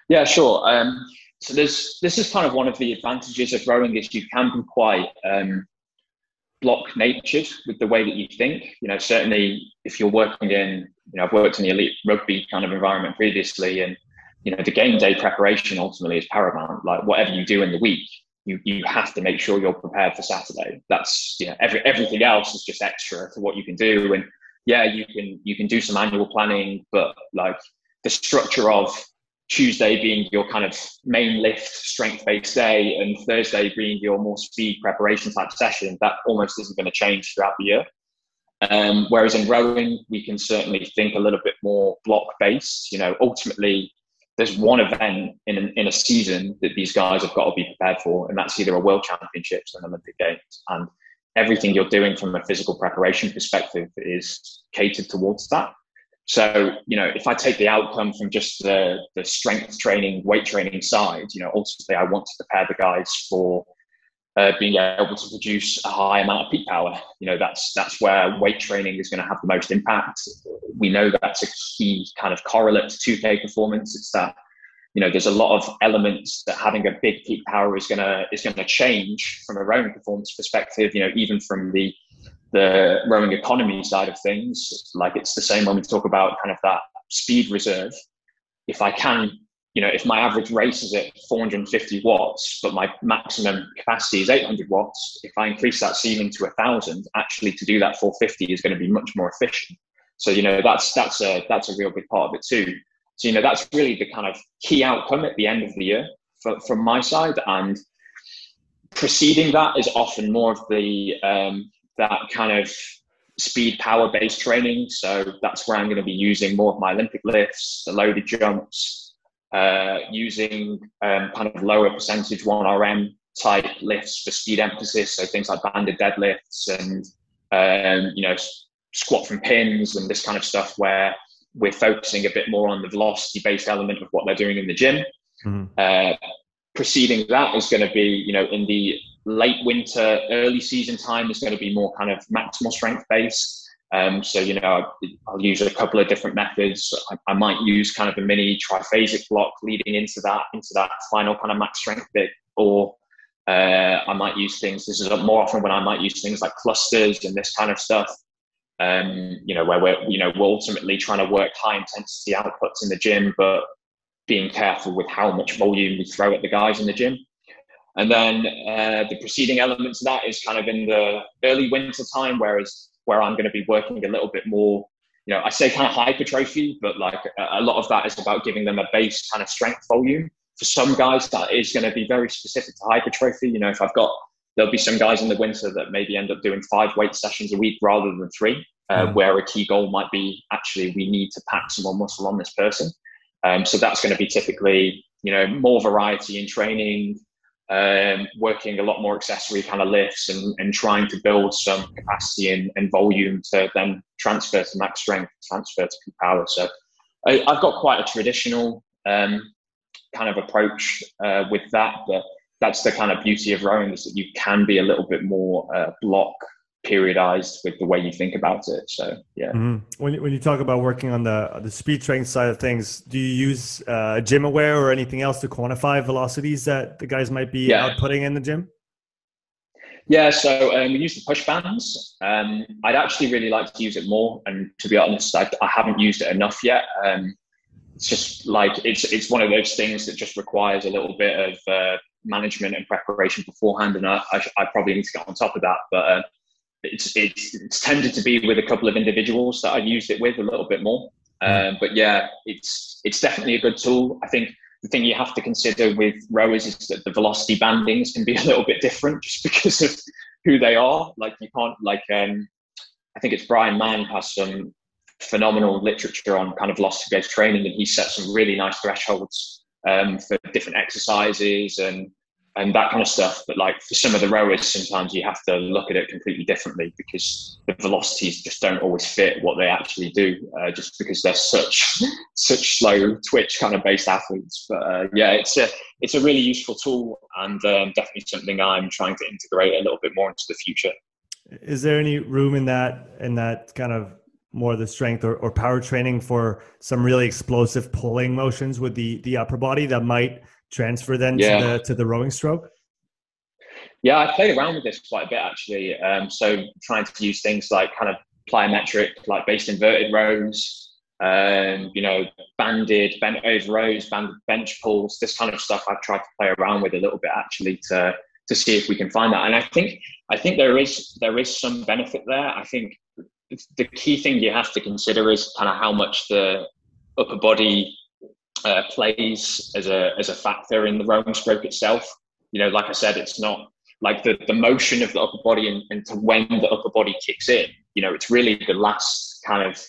Yeah, sure. Um, so there's this is kind of one of the advantages of rowing is you can be quite um, block natured with the way that you think. You know, certainly if you're working in, you know, I've worked in the elite rugby kind of environment previously, and you know, the game day preparation ultimately is paramount. Like whatever you do in the week, you you have to make sure you're prepared for Saturday. That's you know, every everything else is just extra to what you can do. And yeah, you can you can do some annual planning, but like the structure of Tuesday being your kind of main lift strength based day and Thursday being your more speed preparation type session, that almost isn't going to change throughout the year. Um, whereas in rowing, we can certainly think a little bit more block based. You know, ultimately, there's one event in, an, in a season that these guys have got to be prepared for, and that's either a world championships or an Olympic Games. And everything you're doing from a physical preparation perspective is catered towards that. So, you know, if I take the outcome from just the, the strength training, weight training side, you know, ultimately I want to prepare the guys for uh, being able to produce a high amount of peak power. You know, that's that's where weight training is going to have the most impact. We know that's a key kind of correlate to 2K performance. It's that you know there's a lot of elements that having a big peak power is gonna is gonna change from a rowing performance perspective. You know, even from the the rowing economy side of things, like it's the same when we talk about kind of that speed reserve. If I can, you know, if my average race is at 450 watts, but my maximum capacity is 800 watts, if I increase that ceiling to thousand, actually to do that 450 is going to be much more efficient. So you know that's that's a that's a real big part of it too. So you know that's really the kind of key outcome at the end of the year for, from my side, and preceding that is often more of the um, that kind of speed power based training. So that's where I'm going to be using more of my Olympic lifts, the loaded jumps, uh, using um, kind of lower percentage 1RM type lifts for speed emphasis. So things like banded deadlifts and, um, you know, squat from pins and this kind of stuff where we're focusing a bit more on the velocity based element of what they're doing in the gym. Mm-hmm. Uh, preceding that is going to be, you know, in the late winter, early season time is going to be more kind of maximal strength based. Um, so, you know, I'll use a couple of different methods. I, I, might use kind of a mini triphasic block leading into that, into that final kind of max strength bit, or uh, I might use things. This is more often when I might use things like clusters and this kind of stuff. Um, you know, where we're, you know, we're ultimately trying to work high intensity outputs in the gym, but being careful with how much volume we throw at the guys in the gym. And then uh, the preceding element to that is kind of in the early winter time, whereas where I'm going to be working a little bit more, you know, I say kind of hypertrophy, but like a, lot of that is about giving them a base kind of strength volume. For some guys, that is going to be very specific to hypertrophy. You know, if I've got, there'll be some guys in the winter that maybe end up doing five weight sessions a week rather than three, uh, mm. where a key goal might be actually we need to pack some more muscle on this person. Um, so that's going to be typically, you know, more variety in training, um, working a lot more accessory kind of lifts and, and trying to build some capacity and, and volume to then transfer to max strength, transfer to peak power. So I, have got quite a traditional um, kind of approach uh, with that, but that's the kind of beauty of rowing is that you can be a little bit more uh, block periodized with the way you think about it. So yeah. Mm-hmm. When you, when you talk about working on the the speed training side of things, do you use uh, GymAware or anything else to quantify velocities that the guys might be yeah. outputting in the gym? Yeah, so um, we use the push bands. Um, I'd actually really like to use it more, and to be honest, I, I haven't used it enough yet. Um, it's just like it's it's one of those things that just requires a little bit of uh, management and preparation beforehand, and I, I, I, probably need to get on top of that. But uh, it's, it's, it's tended to be with a couple of individuals that I've used it with a little bit more. Um, but yeah, it's it's definitely a good tool. I think the thing you have to consider with rowers is that the velocity bandings can be a little bit different just because of who they are. Like you can't like um, I think it's Bryan Mann has some phenomenal literature on kind of velocity based training, and he set some really nice thresholds um, for different exercises and and that kind of stuff. But like for some of the rowers, sometimes you have to look at it completely differently because the velocities just don't always fit what they actually do, uh, just because they're such such slow twitch kind of based athletes. But uh, yeah, it's a it's a really useful tool and um, definitely something I'm trying to integrate a little bit more into the future. Is there any room in that in that kind of more the strength or, or power training for some really explosive pulling motions with the the upper body that might transfer then yeah. to the to the rowing stroke? Yeah, I played around with this quite a bit actually. Um, so trying to use things like kind of plyometric, like based inverted rows, um, you know, banded, bent over rows, banded bench pulls, this kind of stuff. I've tried to play around with a little bit actually to to see if we can find that. And I think I think there is there is some benefit there. I think the key thing you have to consider is kind of how much the upper body uh, plays as a as a factor in the rowing stroke itself. You know, like I said, it's not like the, the motion of the upper body and, and to when the upper body kicks in. You know, it's really the last kind of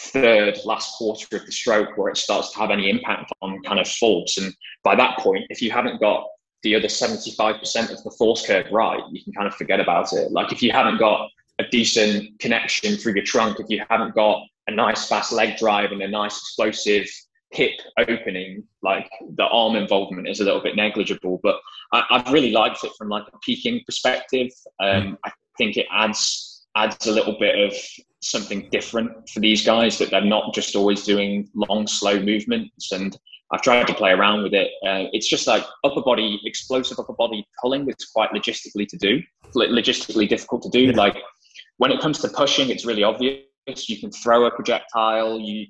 third, last quarter of the stroke where it starts to have any impact on kind of force. And by that point, if you haven't got the other 75% of the force curve right, you can kind of forget about it. Like if you haven't got a decent connection through your trunk, if you haven't got a nice fast leg drive and a nice explosive hip opening, like the arm involvement is a little bit negligible. But I, have really liked it from like a peaking perspective. Um, mm. I think it adds adds a little bit of something different for these guys that they're not just always doing long, slow movements. And I've tried to play around with it. Uh, it's just like upper body, explosive upper body pulling. It's quite logistically to do, logistically difficult to do. Like when it comes to pushing, it's really obvious. You can throw a projectile. You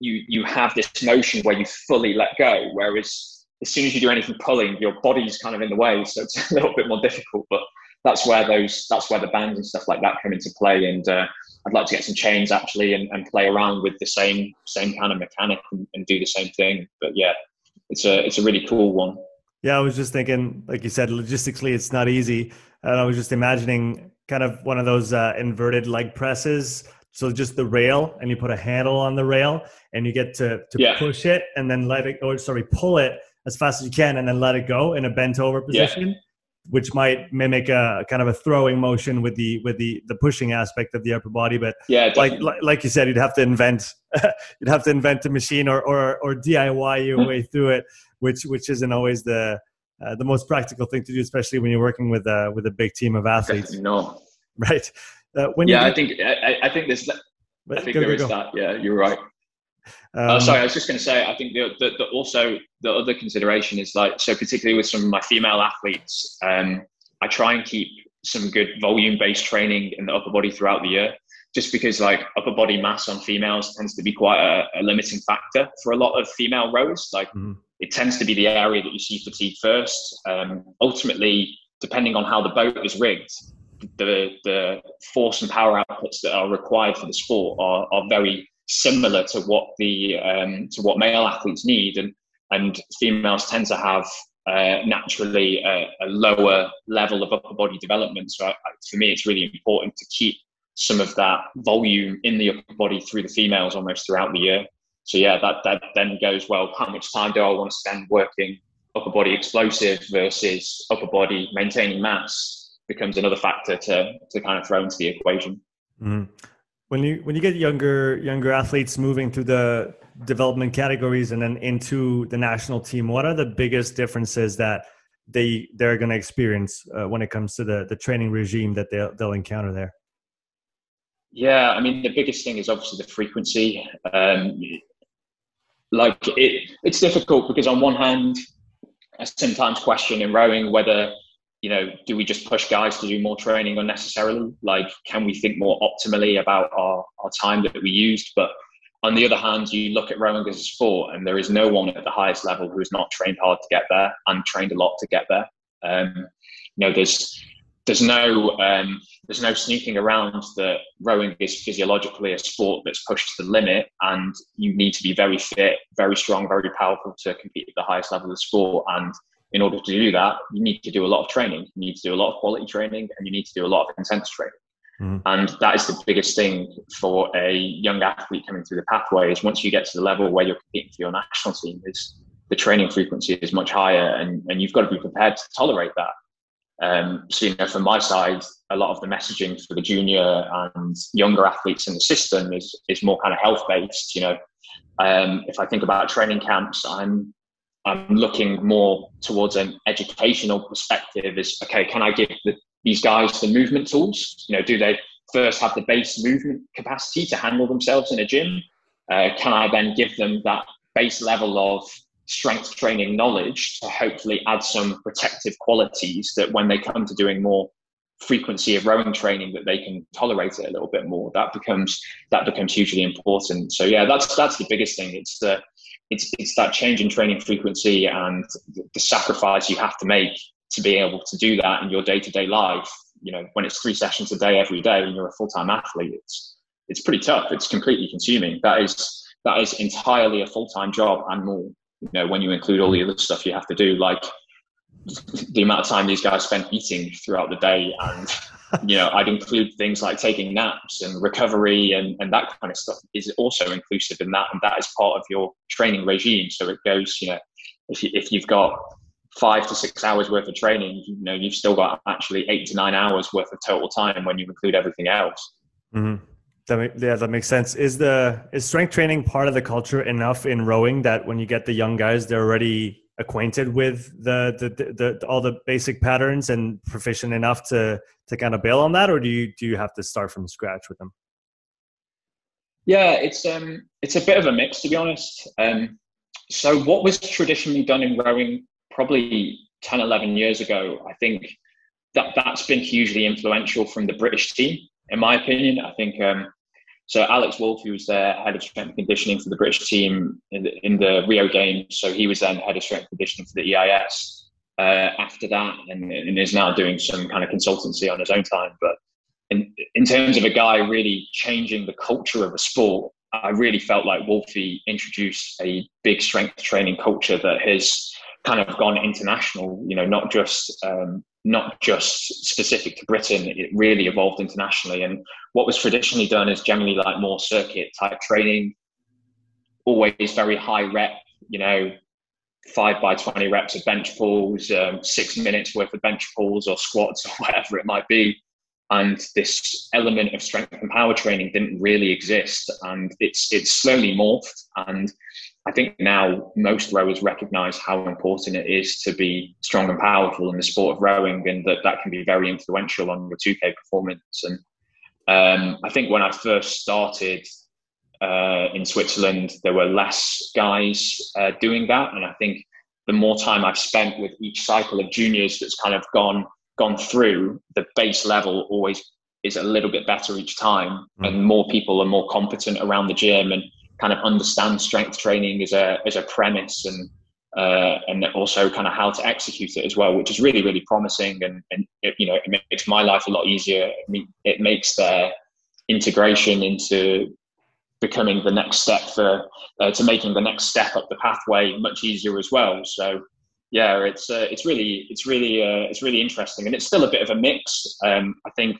you, you, have this motion where you fully let go. Whereas as soon as you do anything pulling, your body's kind of in the way. So it's a little bit more difficult, but that's where those, that's where the bands and stuff like that come into play. And uh, I'd like to get some chains actually and, and play around with the same, same kind of mechanic and, and do the same thing. But yeah, it's a, it's a really cool one. Yeah, I was just thinking, like you said, logistically, it's not easy. And I was just imagining kind of one of those uh, inverted leg presses so just the rail, and you put a handle on the rail, and you get to to yeah. push it, and then let it, or sorry, pull it as fast as you can, and then let it go in a bent over position. Yeah. Which might mimic a kind of a throwing motion with the with the the pushing aspect of the upper body, but yeah, like, like like you said, you'd have to invent you'd have to invent a machine or or, or DIY your way through it, which which isn't always the uh, the most practical thing to do, especially when you're working with a with a big team of athletes. No, right. Uh, when yeah, I think I, I, think there's I think go, there go, is go. that. Yeah, you're right. Um, uh, sorry, I was just going to say. I think the, the, the, also the other consideration is like so, particularly with some of my female athletes, um, I try and keep some good volume-based training in the upper body throughout the year, just because like upper body mass on females tends to be quite a, a limiting factor for a lot of female rowers. Like mm-hmm. it tends to be the area that you see fatigue first. Um, ultimately, depending on how the boat is rigged, the the force and power outputs that are required for the sport are, are very similar to what the um, to what male athletes need, and and females tend to have uh, naturally a, a, lower level of upper body development. So I, for me, it's really important to keep some of that volume in the upper body through the females almost throughout the year. So yeah, that that then goes well. How much time do I want to spend working upper body explosive versus upper body maintaining mass? Becomes another factor to to kind of throw into the equation. Mm-hmm. When you when you get younger younger athletes moving through the development categories and then into the national team, what are the biggest differences that they they're going to experience uh, when it comes to the the training regime that they'll they'll encounter there? Yeah, I mean the biggest thing is obviously the frequency. Um, like it, it's difficult because on one hand, I sometimes question in rowing whether you know, do we just push guys to do more training unnecessarily? Like, can we think more optimally about our, our time that we used? But on the other hand, you look at rowing as a sport, and there is no one at the highest level who has not trained hard to get there and trained a lot to get there. Um, you know, there's there's no um, there's no sneaking around that rowing is physiologically a sport that's pushed to the limit, and you need to be very fit, very strong, very powerful to compete at the highest level of the sport. And in order to do that, you need to do a lot of training. You need to do a lot of quality training and you need to do a lot of intense training. Mm. And that is the biggest thing for a young athlete coming through the pathway is once you get to the level where you're competing for your national team is the training frequency is much higher, and and you've got to be prepared to tolerate that. Um, so you know, from my side, a lot of the messaging for the junior and younger athletes in the system is is more kind of health based. You know, um, if I think about training camps, I'm I'm looking more towards an educational perspective. Is okay, can I give the, these guys the movement tools? You know, do they first have the base movement capacity to handle themselves in a gym? Uh, can I then give them that base level of strength training knowledge to hopefully add some protective qualities that when they come to doing more frequency of rowing training that they can tolerate it a little bit more that becomes that becomes hugely important so yeah that's that's the biggest thing it's the it's it's that change in training frequency and the sacrifice you have to make to be able to do that in your day-to-day life. You know when it's three sessions a day every day and you're a full-time athlete it's it's pretty tough. It's completely consuming. That is that is entirely a full-time job and more. You know when you include all the other stuff you have to do like the amount of time these guys spend eating throughout the day and you know i'd include things like taking naps and recovery and, and that kind of stuff is also inclusive in that and that is part of your training regime so it goes you know if, you, if you've got five to six hours worth of training you know you've still got actually eight to nine hours worth of total time when you include everything else mm-hmm. That yeah, that makes sense. Is the is strength training part of the culture enough in rowing that when you get the young guys, they're already acquainted with the the, the, the all the basic patterns and proficient enough to to kind of bail on that, or do you do you have to start from scratch with them? Yeah, it's um it's a bit of a mix to be honest. Um, so what was traditionally done in rowing probably 10, 11 years ago, I think that that's been hugely influential from the British team, in my opinion. I think um, so Alex Wolf, who was the head of strength and conditioning for the British team in the, in the Rio Games, so he was then head of strength and conditioning for the EIS uh, after that, and, and, is now doing some kind of consultancy on his own time. But in, in terms of a guy really changing the culture of a sport, I really felt like Wolfie introduced a big strength training culture that has kind of gone international. You know, not just um, not just specific to Britain. It really evolved internationally. And what was traditionally done is generally like more circuit type training, always very high rep, you know, five by 20 reps of bench pulls, um, six minutes worth of bench pulls or squats or whatever it might be. And this element of strength and power training didn't really exist. And it's, it's slowly morphed. And I think now most rowers recognise how important it is to be strong and powerful in the sport of rowing, and that that can be very influential on your 2K performance. And um, I think when I first started uh, in Switzerland, there were less guys uh, doing that, and I think the more time I've spent with each cycle of juniors that's kind of gone gone through, the base level always is a little bit better each time, mm. and more people are more competent around the gym and kind of understand strength training as a as a premise and uh, and also kind of how to execute it as well, which is really really promising and and it, you know it makes my life a lot easier. It makes their integration into becoming the next step for uh, to making the next step up the pathway much easier as well. So yeah, it's uh, it's really it's really uh, it's really interesting, and it's still a bit of a mix. Um, I think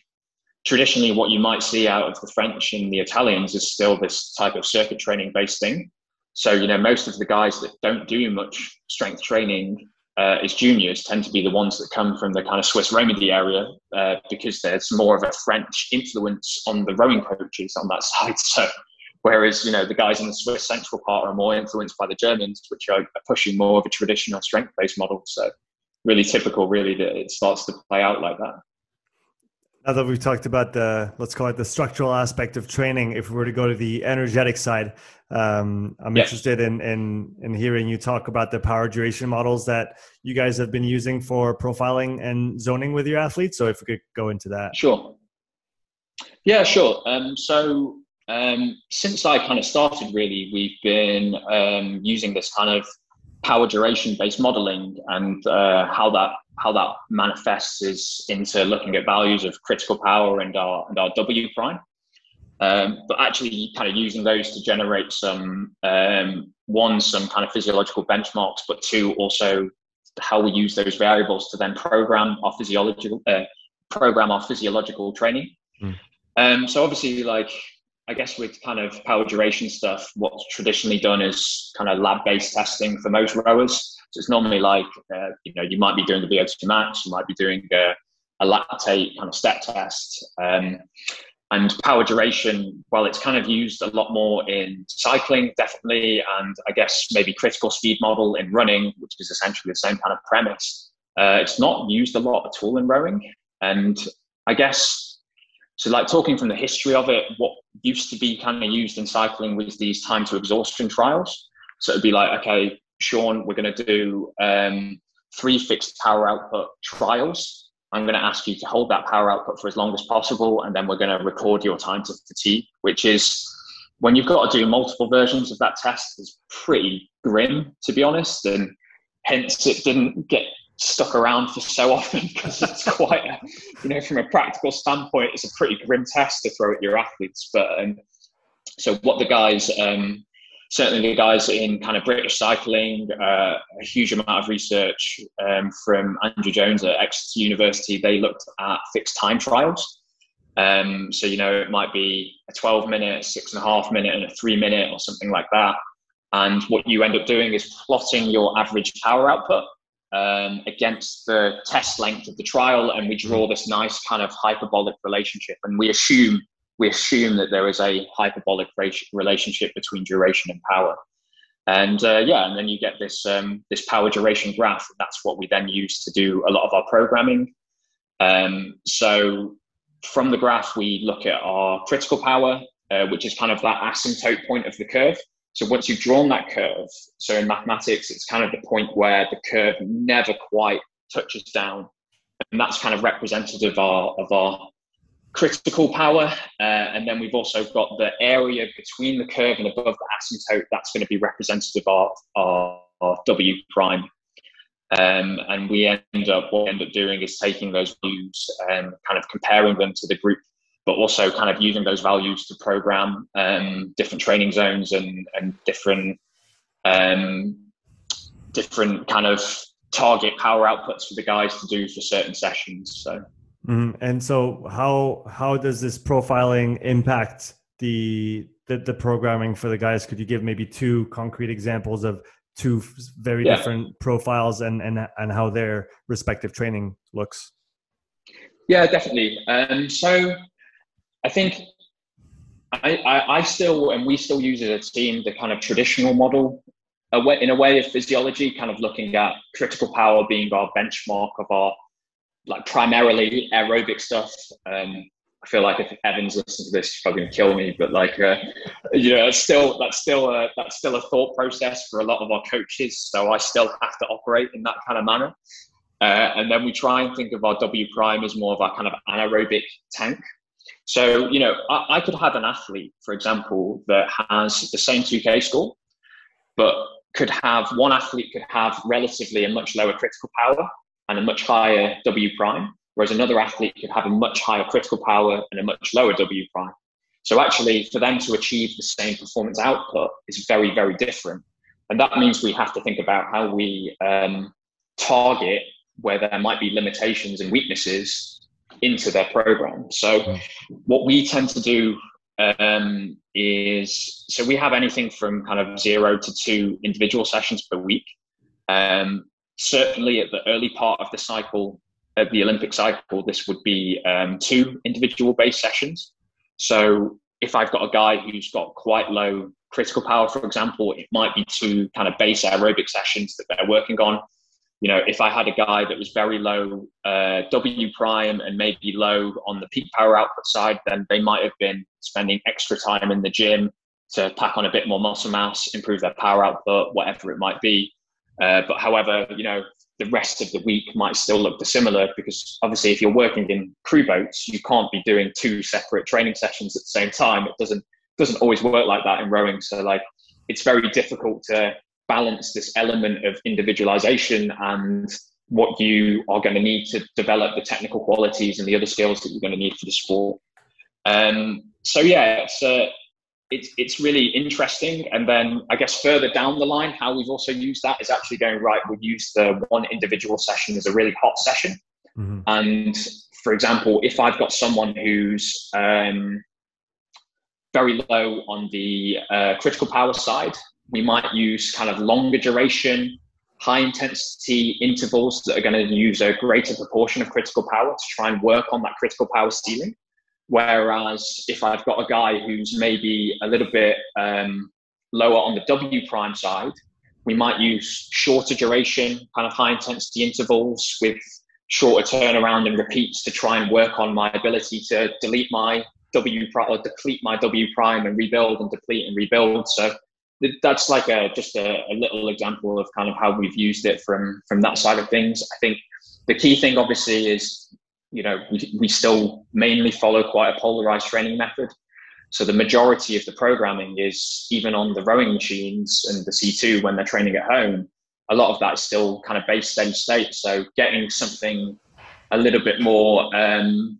traditionally what you might see out of the French and the Italians is still this type of circuit training based thing. So, you know, most of the guys that don't do much strength training uh, as juniors tend to be the ones that come from the kind of Swiss Romandy area uh, because there's more of a French influence on the rowing coaches on that side. So, whereas, you know, the guys in the Swiss central part are more influenced by the Germans, which are pushing more of a traditional strength based model. So, really typical, really, that it starts to play out like that. Now that we've talked about the, let's call it the structural aspect of training, if we were to go to the energetic side, um, I'm yeah. interested in, in, in hearing you talk about the power duration models that you guys have been using for profiling and zoning with your athletes. So if we could go into that. Sure. Yeah, sure. Um, so um, since I kind of started, really, we've been um, using this kind of power duration based modeling and uh, how that how that manifests is into looking at values of critical power and our and our W prime. Um, but actually, kind of using those to generate some um, one some kind of physiological benchmarks, but two also how we use those variables to then program our physiological uh, program our physiological training. Mm. Um, so obviously, like I guess with kind of power duration stuff, what's traditionally done is kind of lab-based testing for most rowers. So it's normally like, uh, you know, you might be doing the VO2 max, you might be doing a, a lactate kind of step test. Um, and power duration, while it's kind of used a lot more in cycling, definitely, and I guess maybe critical speed model in running, which is essentially the same kind of premise, uh, it's not used a lot at all in rowing. And I guess, so like talking from the history of it, what used to be kind of used in cycling was these time to exhaustion trials. So it'd be like, okay, Sean, we're going to do um, three fixed power output trials I'm going to ask you to hold that power output for as long as possible, and then we're going to record your time to fatigue, which is when you've got to do multiple versions of that test is pretty grim, to be honest, and hence it didn't get stuck around for so often because it's quite, a, you know, from a practical standpoint, it's a pretty grim test to throw at your athletes. But um, so what the guys um, certainly the guys in kind of British cycling, uh, a huge amount of research um, from Andrew Jones at Exeter University. They looked at fixed time trials. Um, so, you know, it might be a 12 minute, six and a half minute, and a three minute, or something like that. And what you end up doing is plotting your average power output um, against the test length of the trial. And we draw this nice kind of hyperbolic relationship. And we assume we assume that there is a hyperbolic relationship between duration and power. And uh, yeah, and then you get this um, this power duration graph. That's what we then use to do a lot of our programming. Um, so from the graph, we look at our critical power, uh, which is kind of that asymptote point of the curve. So once you've drawn that curve, so in mathematics, it's kind of the point where the curve never quite touches down, and that's kind of representative of our of our critical power. Uh, and then we've also got the area between the curve and above the asymptote. That's going to be representative of our, our W prime. Um, and we end up, what we end up doing is taking those values and kind of comparing them to the group, but also kind of using those values to program um, different training zones and, and different, um, different kind of target power outputs for the guys to do for certain sessions. So. Mm-hmm. And so, how how does this profiling impact the, the, the programming for the guys? Could you give maybe two concrete examples of two very yeah. different profiles and and and how their respective training looks? Yeah, definitely. Um, so, I think I, I, I still and we still use as a team the kind of traditional model a way, in a way of physiology, kind of looking at critical power being our benchmark of our like primarily aerobic stuff. Um, I feel like if Evans listens to this, he's probably gonna kill me. But like, uh, you know, it's still that's still a, that's still a thought process for a lot of our coaches. So I still have to operate in that kind of manner. Uh, and then we try and think of our W prime as more of our kind of anaerobic tank. So you know, I, I could have an athlete, for example, that has the same 2K score, but could have one athlete could have relatively a much lower critical power and a much higher W prime, whereas another athlete could have a much higher critical power and a much lower W prime. So actually, for them to achieve the same performance output is very, very different. And that means we have to think about how we um, target where there might be limitations and weaknesses into their program. So, what we tend to do um, is so we have anything from kind of zero to two individual sessions per week. Um, certainly at the early part of the cycle, at the Olympic cycle, this would be um, two individual based sessions. So if I've got a guy who's got quite low critical power, for example, it might be two kind of base aerobic sessions that they're working on. You know, if I had a guy that was very low uh, W prime and maybe low on the peak power output side, then they might have been spending extra time in the gym to pack on a bit more muscle mass, improve their power output, whatever it might be. Uh, but however, you know, the rest of the week might still look dissimilar because obviously if you're working in crew boats, you can't be doing two separate training sessions at the same time. It doesn't doesn't always work like that in rowing. So like it's very difficult to balance this element of individualization and what you are going to need to develop the technical qualities and the other skills that you're going to need for the sport. Um, so yeah, it's uh, it's it's really interesting. And then I guess further down the line, how we've also used that is actually going right. We use the one individual session as a really hot session, mm-hmm. and for example, if I've got someone who's um, very low on the uh, critical power side. We might use kind of longer duration, high intensity intervals that are going to use a greater proportion of critical power to try and work on that critical power ceiling. Whereas if I've got a guy who's maybe a little bit um, lower on the W prime side, we might use shorter duration, kind of high intensity intervals with shorter turnaround and repeats to try and work on my ability to delete my W prime or deplete my W prime and rebuild and deplete and rebuild. So that's like a just a, a, little example of kind of how we've used it from from that side of things. I think the key thing obviously is you know we, we still mainly follow quite a polarized training method. So the majority of the programming is even on the rowing machines and the C2 when they're training at home. A lot of that is still kind of base steady state. So getting something a little bit more um,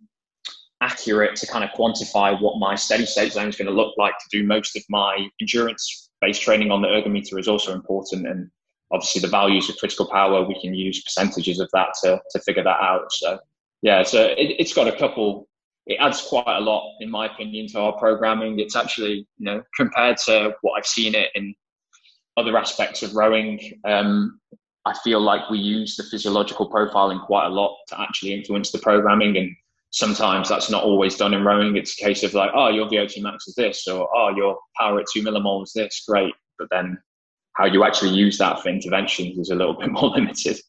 accurate to kind of quantify what my steady state zone is going to look like to do most of my endurance based training on the ergometer is also important. And obviously, the values of critical power, we can use percentages of that to, to figure that out. So, yeah, so it, it's got a couple, it adds quite a lot, in my opinion, to our programming. It's actually, you know, compared to what I've seen it in other aspects of rowing, um, I feel like we use the physiological profiling quite a lot to actually influence the programming and sometimes that's not always done in rowing. It's a case of like, oh, your VO2 max is this, or oh, your power at two millimoles is this, great. But then how you actually use that for interventions is a little bit more limited.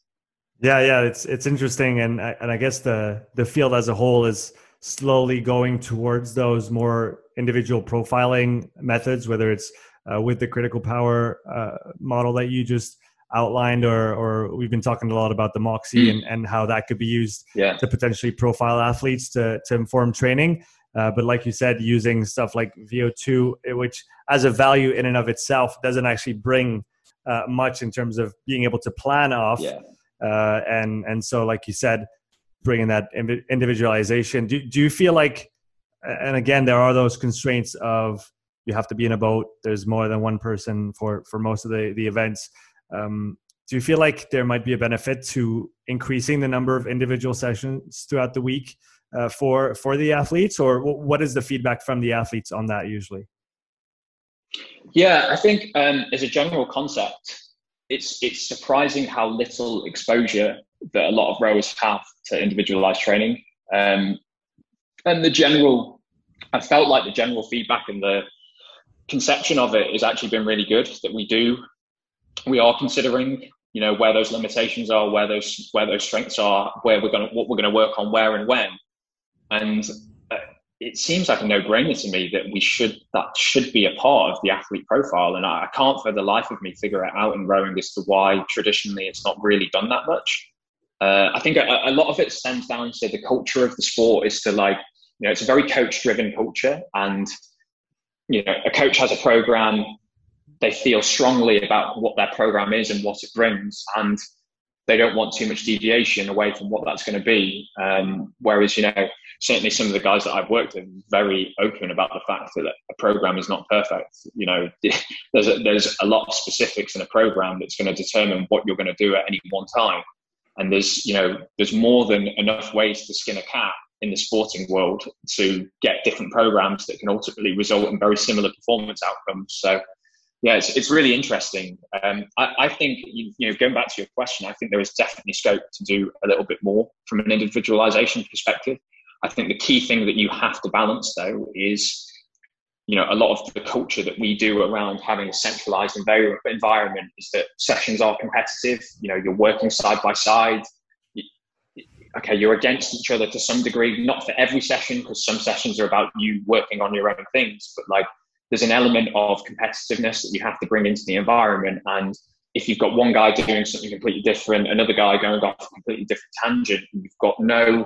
Yeah, yeah, it's it's interesting, and I, and I guess the the field as a whole is slowly going towards those more individual profiling methods, whether it's uh, with the critical power uh, model that you just outlined or or we've been talking a lot about the moxy mm. and, and how that could be used yeah. to potentially profile athletes to, to inform training uh, but like you said using stuff like vo2 which as a value in and of itself doesn't actually bring uh, much in terms of being able to plan off yeah. Uh, and and so like you said bringing that individualization do, do you feel like and again there are those constraints of you have to be in a boat there's more than one person for for most of the the events um, do you feel like there might be a benefit to increasing the number of individual sessions throughout the week uh, for for the athletes, or what is the feedback from the athletes on that usually? Yeah, I think um, as a general concept, it's it's surprising how little exposure that a lot of rowers have to individualized training. Um, and the general, I felt like the general feedback and the conception of it has actually been really good. That we do we are considering you know where those limitations are where those where those strengths are where we're to what we're to work on where and when and it seems like a no-brainer to me that we should that should be a part of the athlete profile. And i, I can't for the life of me figure it out in rowing as to why traditionally it's not really done that much. Uh, i think a, a lot of it stems down to the culture of the sport is to like you know it's a very coach driven culture. And you know a coach has a program they feel strongly about what their program is and what it brings, and they don't want too much deviation away from what that's going to be. Um, whereas, you know, certainly some of the guys that I've worked with are very open about the fact that a program is not perfect. You know, there's a, there's a lot of specifics in a program that's going to determine what you're going to do at any one time. And there's, you know, there's more than enough ways to skin a cat in the sporting world to get different programs that can ultimately result in very similar performance outcomes. So yeah, it's, it's really interesting. Um, I, I, think, you, you, know, going back to your question, I think there is definitely scope to do a little bit more from an individualization perspective. I think the key thing that you have to balance, though, is you know a lot of the culture that we do around having a centralized environment is that sessions are competitive. You know, you're working side by side. Okay, you're against each other to some degree, not for every session, because some sessions are about you working on your own things, but like there's an element of competitiveness that you have to bring into the environment. And if you've got one guy doing something completely different, another guy going off a completely different tangent, you've got no,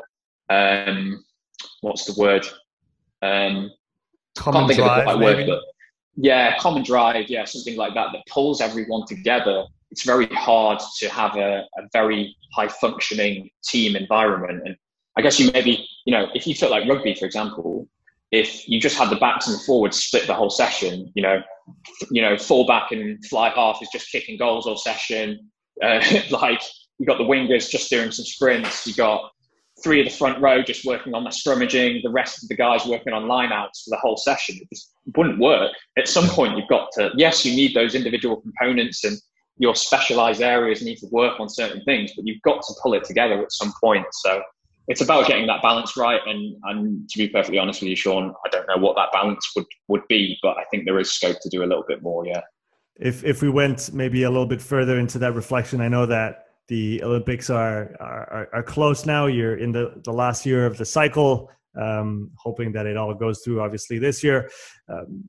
um, what's the word? Um, common drive, right word, but yeah, common drive, yeah, something like that that pulls everyone together. It's very hard to have a, a very high functioning team environment. And I guess you maybe, you know, if you took like rugby, for example, if you just had the backs and the forwards split the whole session, you know, you know, full back and fly half is just kicking goals all session. Uh, like you got the wingers just doing some sprints. You got three of the front row just working on the scrummaging, the rest of the guys working on lineouts for the whole session. It just wouldn't work. At some point, you've got to, yes, you need those individual components and your specialized areas need to work on certain things, but you've got to pull it together at some point. So it's about getting that balance right. And, and to be perfectly honest with you, Sean, I don't know what that balance would, would be, but I think there is scope to do a little bit more. Yeah. If, if we went maybe a little bit further into that reflection, I know that the Olympics are, are, are close now. You're in the, the last year of the cycle, um, hoping that it all goes through obviously this year. Um,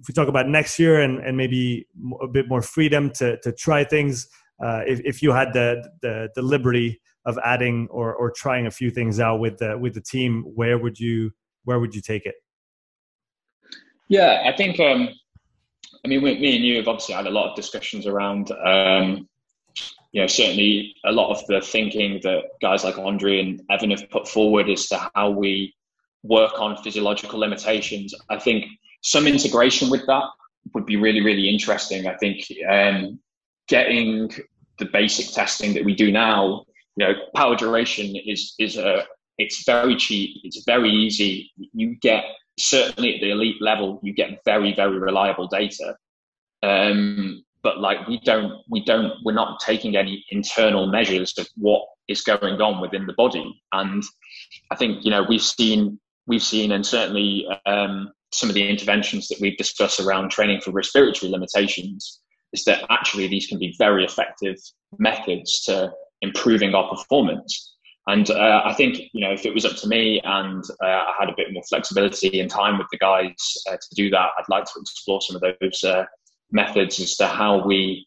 if we talk about next year and, and maybe a bit more freedom to, to try things, uh, if, if you had the, the, the liberty of adding or, or trying a few things out with the, with the team, where would you, where would you take it? Yeah, I think, um, I mean, me and you have obviously had a lot of discussions around, um, you know, certainly a lot of the thinking that guys like Andre and Evan have put forward as to how we work on physiological limitations. I think some integration with that would be really, really interesting. I think um, getting the basic testing that we do now, you know, power duration is is a it's very cheap. It's very easy. You get certainly at the elite level, you get very, very reliable data. Um, but like we don't we don't we're not taking any internal measures of what is going on within the body and i think you know we've seen we've seen and certainly um, some of the interventions that we've discussed around training for respiratory limitations is that actually these can be very effective methods to improving our performance and uh, I think you know if it was up to me and uh, I had a bit more flexibility and time with the guys uh, to do that, I'd like to explore some of those uh, methods as to how we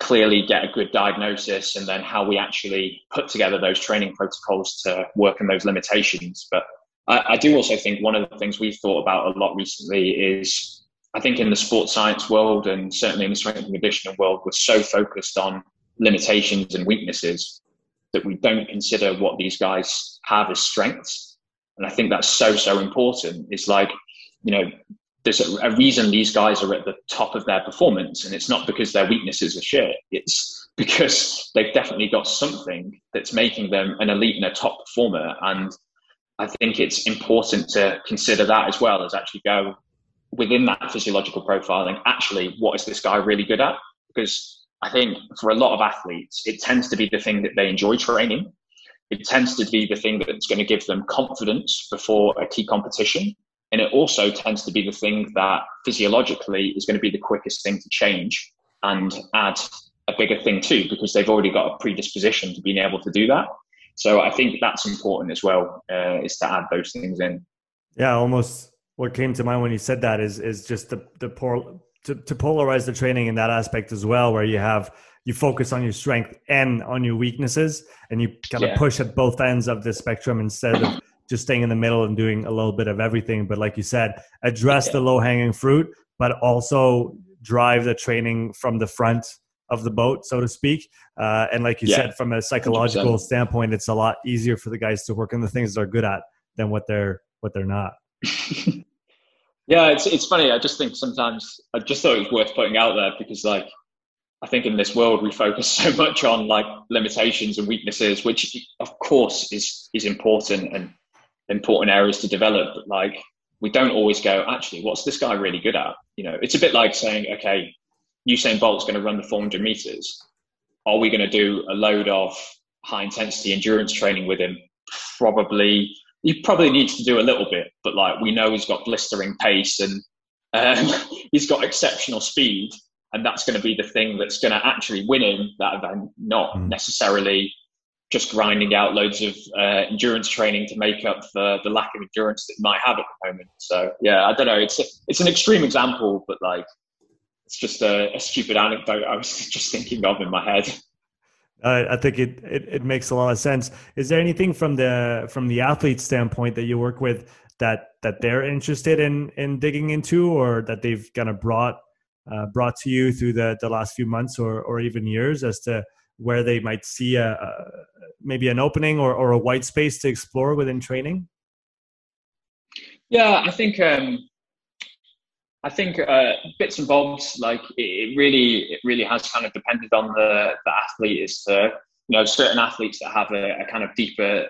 clearly get a good diagnosis and then how we actually put together those training protocols to work on those limitations. But I, I, do also think one of the things we've thought about a lot recently is I think in the sports science world and certainly in the strength and conditioning world, we're so focused on limitations and weaknesses that we don't consider what these guys have as strengths. And I think that's so, so important. It's like, you know, there's a, a, reason these guys are at the top of their performance, and it's not because their weaknesses are shit. It's because they've definitely got something that's making them an elite and a top performer. And I think it's important to consider that as well as actually go within that physiological profiling. Actually, what is this guy really good at? Because I think for a lot of athletes, it tends to be the thing that they enjoy training. It tends to be the thing that's going to give them confidence before a key competition and it also tends to be the thing that physiologically is going to be the quickest thing to change and add a bigger thing too, because they've already got a predisposition to being able to do that. So I think that's important as well, uh, is to add those things in. Yeah, almost what came to mind when you said that is is just the the poor to, to polarize the training in that aspect as well, where you have you focus on your strength and on your weaknesses, and you kind of yeah. push at both ends of the spectrum instead of just staying in the middle and doing a little bit of everything. But like you said, address yeah. the low hanging fruit, but also drive the training from the front of the boat, so to speak. Uh, and like you yeah. said, from a psychological 100%. standpoint, it's a lot easier for the guys to work on the things they're good at than what they're what they're not. yeah, it's it's funny. I just think sometimes I just thought it was worth putting out there because like I think in this world we focus so much on like limitations and weaknesses, which of course is is important and important areas to develop. But like, we don't always go, actually, what's this guy really good at? You know, it's a bit like saying, okay, Usain Bolt's going to run the 400 meters. Are we going to do a load of high intensity endurance training with him? Probably. He probably needs to do a little bit, but like we know he's got blistering pace and um, he's got exceptional speed, and that's going to be the thing that's going to actually win him that event, not mm. necessarily just grinding out loads of uh, endurance training to make up for the lack of endurance that you might have at the moment. So yeah, I don't know. It's a, it's an extreme example, but like it's just a, a stupid anecdote I was just thinking of in my head. Uh, I think it, it, it makes a lot of sense. Is there anything from the from the athlete standpoint that you work with that that they're interested in in digging into, or that they've kind of brought uh, brought to you through the the last few months or or even years as to where they might see a, a maybe an opening or, or a white space to explore within training? Yeah, I think um, I think uh, bits and bobs like it really it really has kind of depended on the the athlete. Is to you know certain athletes that have a, a kind of deeper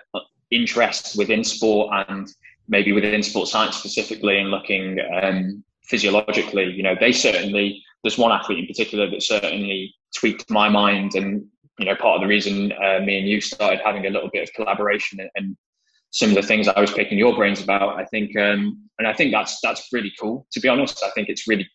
interest within sport and maybe within sports science specifically and looking um, physiologically, you know, they certainly, there's one athlete in particular that certainly tweaked my mind and, you know, part of the reason uh, me and you started having a little bit of collaboration and, and some of the things I was picking your brains about. I think, um, and I think that's that's really cool. To be honest, I think it's really.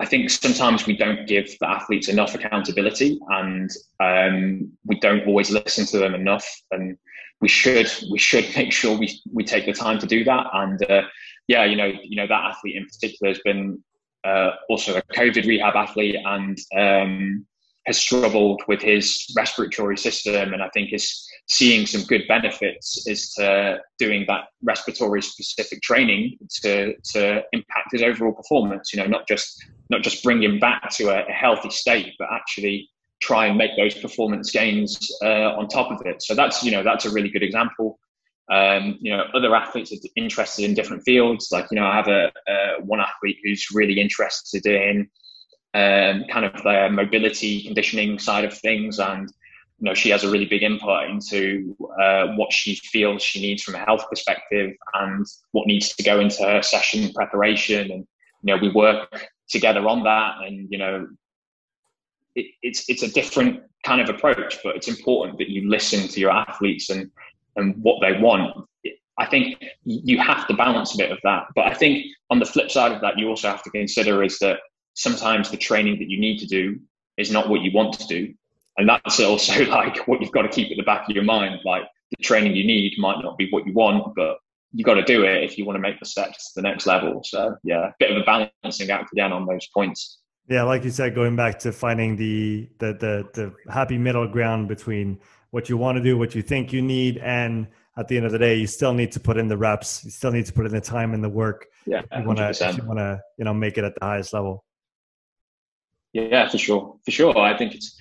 I think sometimes we don't give the athletes enough accountability, and um, we don't always listen to them enough. And we should we should make sure we we take the time to do that. And uh, yeah, you know, you know that athlete in particular has been uh, also a COVID rehab athlete and um, has struggled with his respiratory system, and I think is seeing some good benefits is to doing that respiratory specific training to to impact his overall performance. You know, not just not just bring him back to a, a healthy state, but actually try and make those performance gains uh, on top of it. So that's you know that's a really good example. Um, you know, other athletes are interested in different fields. Like you know, I have a, a one athlete who's really interested in um, kind of the mobility conditioning side of things and you know she has a really big input into uh, what she feels she needs from a health perspective and what needs to go into her session preparation. And you know we work together on that and you know it, it's it's a different kind of approach but it's important that you listen to your athletes and and what they want. I think you have to balance a bit of that. But I think on the flip side of that you also have to consider is that sometimes the training that you need to do is not what you want to do and that's also like what you've got to keep at the back of your mind like the training you need might not be what you want but you've got to do it if you want to make the steps to the next level. So yeah a bit of a balancing act again on those points. Yeah like you said going back to finding the the the, the happy middle ground between what you want to do what you think you need and at the end of the day you still need to put in the reps you still need to put in the time and the work yeah you want to you want to you know make it at the highest level. Yeah for sure for sure. I think it's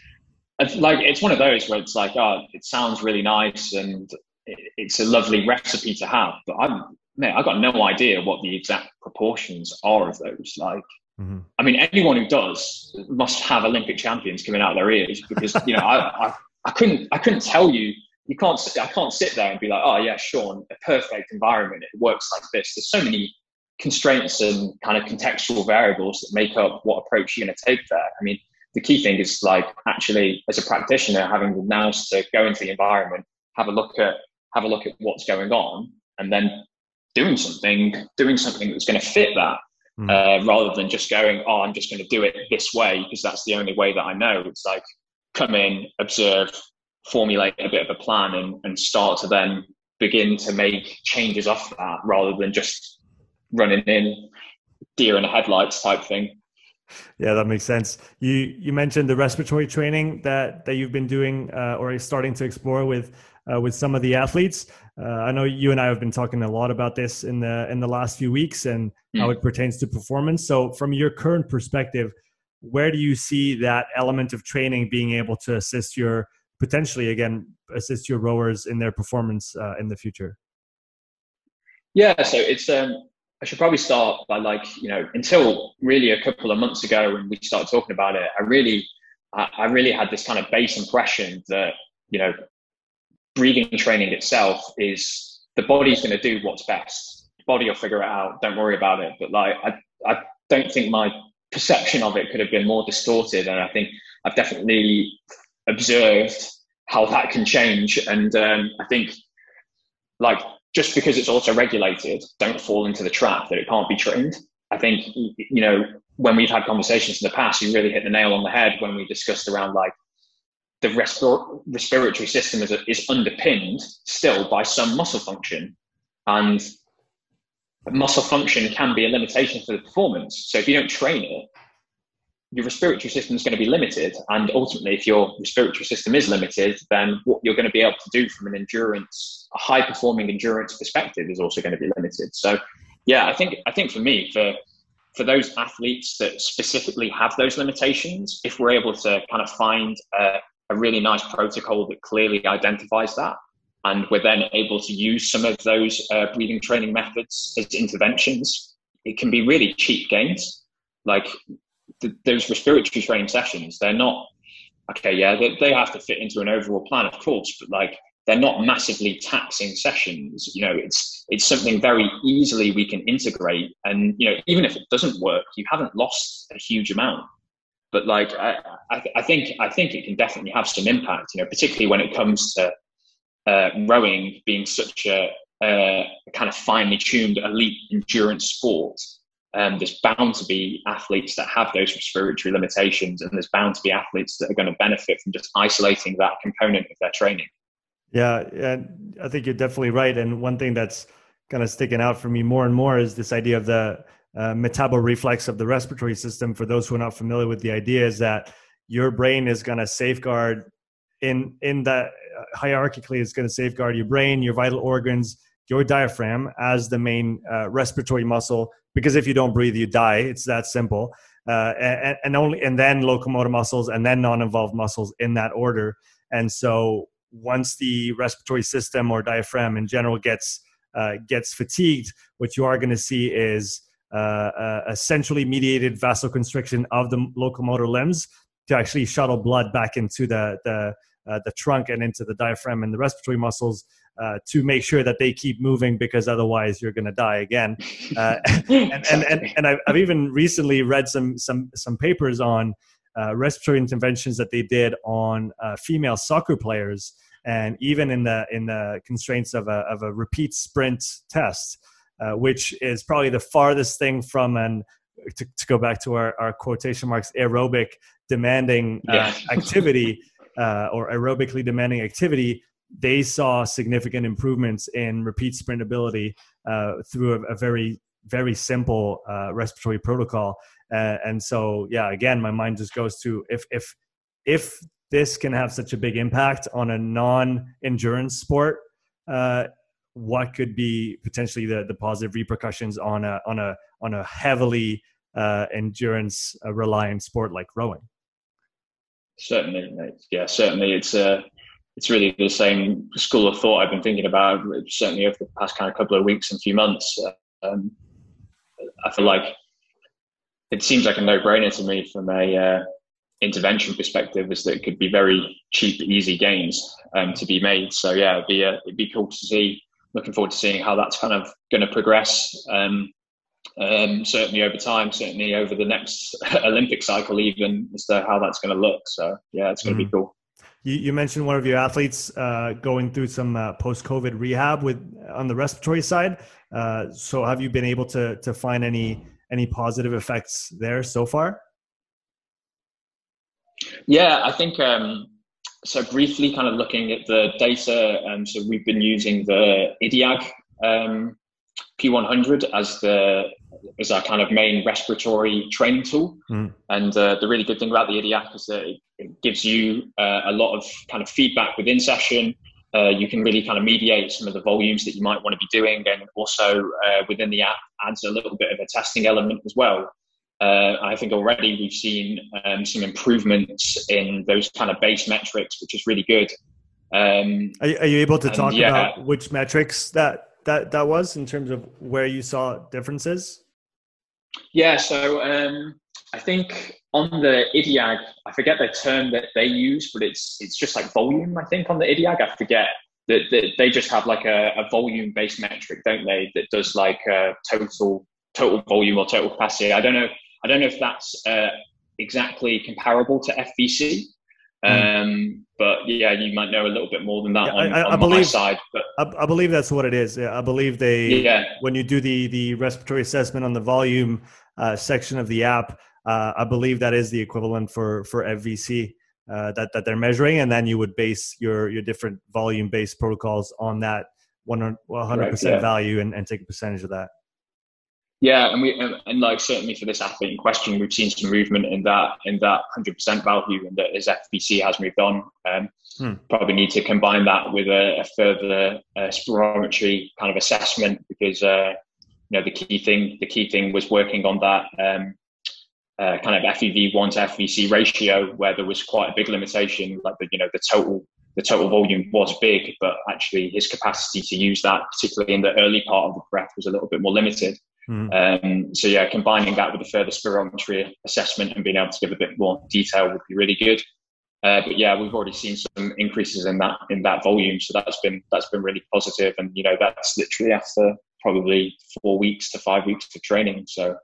it's like it's one of those where it's like, oh, it sounds really nice and it's a lovely recipe to have, but I'm man, I got no idea what the exact proportions are of those. Like, mm-hmm. I mean, anyone who does must have Olympic champions coming out of their ears because you know I, I, I couldn't I couldn't tell you. You can't I can't sit there and be like, oh yeah, Sean, a perfect environment. It works like this. There's so many constraints and kind of contextual variables that make up what approach you're going to take there. I mean, the key thing is like actually as a practitioner having the nous to go into the environment, have a look at have a look at what's going on, and then doing something, doing something that's going to fit that, mm. uh, rather than just going, oh, I'm just going to do it this way because that's the only way that I know. It's like come in, observe, formulate a bit of a plan, and, and start to then begin to make changes off that, rather than just running in deer in the headlights type thing. Yeah, that makes sense. You you mentioned the respiratory training that that you've been doing uh, or starting to explore with uh, with some of the athletes. Uh, I know you and I have been talking a lot about this in the in the last few weeks and mm. how it pertains to performance. So, from your current perspective, where do you see that element of training being able to assist your potentially again assist your rowers in their performance uh, in the future? Yeah, so it's um, I should probably start by like, you know, until really a couple of months ago when we started talking about it, I really, I really had this kind of base impression that, you know, breathing training itself is the body's going to do what's best. Body will figure it out. Don't worry about it. But like, I, I don't think my perception of it could have been more distorted. And I think I've definitely observed how that can change. And um, I think like just because it's also regulated, don't fall into the trap that it can't be trained. I think, you know, when we've had conversations in the past, you really hit the nail on the head when we discussed around like the respir- respiratory system is, is underpinned still by some muscle function. And muscle function can be a limitation for the performance. So if you don't train it, your respiratory system is going to be limited. And ultimately, if your respiratory system is limited, then what you're going to be able to do from an endurance, a high performing endurance perspective is also going to be limited. So, yeah, I think, I think for me, for, for those athletes that specifically have those limitations, if we're able to kind of find a, a really nice protocol that clearly identifies that, and we're then able to use some of those uh, breathing training methods as interventions, it can be really cheap gains. Like those respiratory training sessions, they're not okay. Yeah, they, they have to fit into an overall plan, of course, but like they're not massively taxing sessions. You know, it's it's something very easily we can integrate, and you know, even if it doesn't work, you haven't lost a huge amount. But like, I, I, I think I think it can definitely have some impact. You know, particularly when it comes to uh, rowing being such a, a, kind of finely tuned elite endurance sport. Um, there's bound to be athletes that have those respiratory limitations, and there's bound to be athletes that are going to benefit from just isolating that component of their training. Yeah, and I think you're definitely right. And one thing that's kind of sticking out for me more and more is this idea of the uh, reflex of the respiratory system. For those who are not familiar with the idea, is that your brain is going to safeguard in in the uh, hierarchically, it's going to safeguard your brain, your vital organs, your diaphragm as the main uh, respiratory muscle. Because if you don't breathe, you die. It's that simple. Uh, and, and only and then locomotor muscles and then non-involved muscles in that order. And so once the respiratory system or diaphragm in general gets uh, gets fatigued, what you are going to see is uh, a centrally mediated vasoconstriction of the locomotor limbs to actually shuttle blood back into the the uh, the trunk and into the diaphragm and the respiratory muscles uh, to make sure that they keep moving because otherwise you're going to die again. Uh, and, and, and, and I've, I've, even recently read some, some, some papers on uh, respiratory interventions that they did on uh, female soccer players. And even in the, in the constraints of a, of a repeat sprint test, uh, which is probably the farthest thing from an to, to, go back to our, our quotation marks aerobic demanding uh, yeah. activity uh, or aerobically demanding activity they saw significant improvements in repeat sprint ability uh, through a, a, very very simple uh, respiratory protocol. Uh, and so yeah again my mind just goes to if if if this can have such a big impact on a non-endurance sport uh, what could be potentially the, the positive repercussions on a on a on a heavily uh, endurance uh, reliant sport like rowing certainly yeah certainly it's uh it's really the same school of thought I've been thinking about certainly over the past kind of couple of weeks and few months. Um, I feel like it seems like a no-brainer to me from a uh, intervention perspective, is that it could be very cheap, easy gains um, to be made. So yeah, it'd be uh, it'd be cool to see. Looking forward to seeing how that's kind of going to progress. Um, um, certainly over time, certainly over the next Olympic cycle, even as to how that's going to look. So yeah, it's going to mm-hmm. be cool. You, you, mentioned one of your athletes uh, going through some uh, post-COVID rehab with on the respiratory side. Uh, so, have you been able to to find any any positive effects there so far? Yeah, I think um, so. Briefly, kind of looking at the data, um, so we've been using the IDIAG um, P100 as the as our kind of main respiratory training tool. Mm. And uh, the really good thing about the IDIAG is that it, it gives you uh, a lot of kind of feedback within session. Uh, you can really kind of mediate some of the volumes that you might want to be doing, and also uh, within the app adds a little bit of a testing element as well. Uh, I think already we've seen um, some improvements in those kind of base metrics, which is really good. Um, are, are, you able to talk yeah, about which metrics that that that was in terms of where you saw differences? Yeah, so um, I think on the IDIAG, I forget the term that they use, but it's it's just like volume. I think on the IDIAG, I forget that, that they just have like a, a volume based metric, don't they? That does like a total total volume or total capacity. I don't know. I don't know if that's uh, exactly comparable to FVC. Um, but yeah, you might know a little bit more than that yeah, on, I, I on believe, my side. But I, I, believe that's what it is. Yeah, I believe they yeah. when you do the the respiratory assessment on the volume uh, section of the app, uh, I believe that is the equivalent for for FVC uh, that that they're measuring, and then you would base your your different volume based protocols on that 100 percent yeah. value and, and take a percentage of that. Yeah, and we and, like certainly for this athlete in question, we've seen some movement in that in that hundred percent value, and that his FVC has moved on. Um, hmm. Probably need to combine that with a, a further uh, spirometry kind of assessment because uh, you know the key thing the key thing was working on that um, uh, kind of FEV1 to FVC ratio where there was quite a big limitation, like the you know the total the total volume was big, but actually his capacity to use that, particularly in the early part of the breath, was a little bit more limited. Mm. Um, so yeah, combining that with a further spirometry assessment and being able to give a bit more detail would be really good. Uh, but yeah, we've already seen some increases in that in that volume, so that's been that's been really positive. positive, and you know that's literally after probably four weeks to five weeks of training. So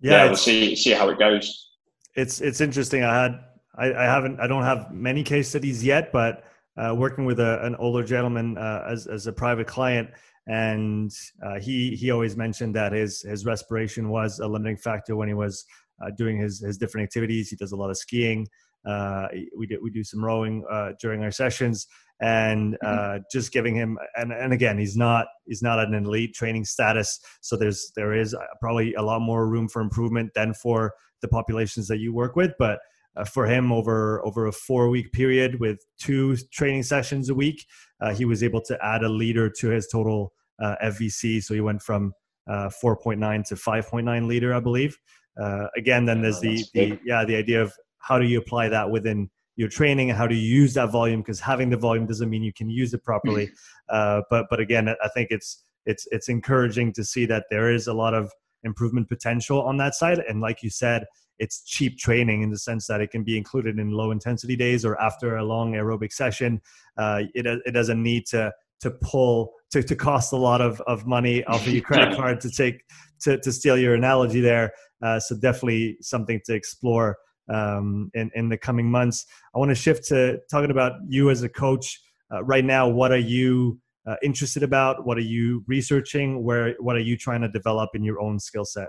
yeah, yeah we'll see see how it goes. It's it's interesting. I had I, I haven't I don't have many case studies yet, but uh, working with a, an older gentleman uh, as as a private client, and uh, he he always mentioned that his his respiration was a limiting factor when he was uh, doing his his different activities. He does a lot of skiing. Uh, we do we do some rowing uh, during our sessions, and mm-hmm. uh, just giving him and and again, he's not he's not at an elite training status, so there's there is probably a lot more room for improvement than for the populations that you work with, but. Uh, for him, over over a four week period with two training sessions a week, uh, he was able to add a liter to his total FVC. So he went from 4.9 to 5.9 liter, I believe. Uh, again, then there's the, the yeah the idea of how do you apply that within your training and how do you use that volume because having the volume doesn't mean you can use it properly. uh, but but again, I think it's it's it's encouraging to see that there is a lot of improvement potential on that side. And like you said, it's cheap training in the sense that it can be included in low intensity days or after a long aerobic session. Uh, it it doesn't need to to pull to, to cost a lot of, of money off of your credit card to take to, to steal your analogy there. Uh, so definitely something to explore um, in, in the coming months. I want to shift to talking about you as a coach uh, right now. What are you uh, interested about? What are you researching? Where what are you trying to develop in your own skill set?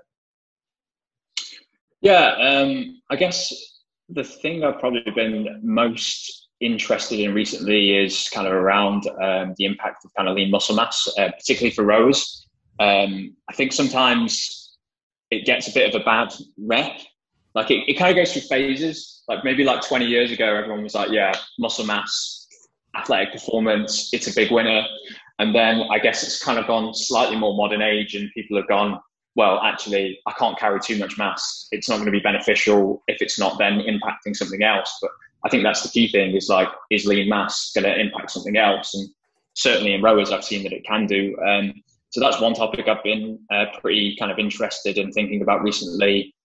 Yeah, um, I guess the thing I've probably been most interested in recently is kind of around um, the impact of kind of lean muscle mass, uh, particularly for rows. Um, I think sometimes it gets a bit of a bad rep. Like it, it kind of goes through phases. Like maybe like 20 years ago, everyone was like, yeah, muscle mass, athletic performance, it's a big winner. And then I guess it's kind of gone slightly more modern age and people have gone, well, actually, I can't carry too much mass. It's not going to be beneficial if it's not then impacting something else. But I think that's the key thing is like, is lean mass going to impact something else? And certainly in rowers, I've seen that it can do. Um, so that's one topic I've been uh, pretty kind of interested in thinking about recently.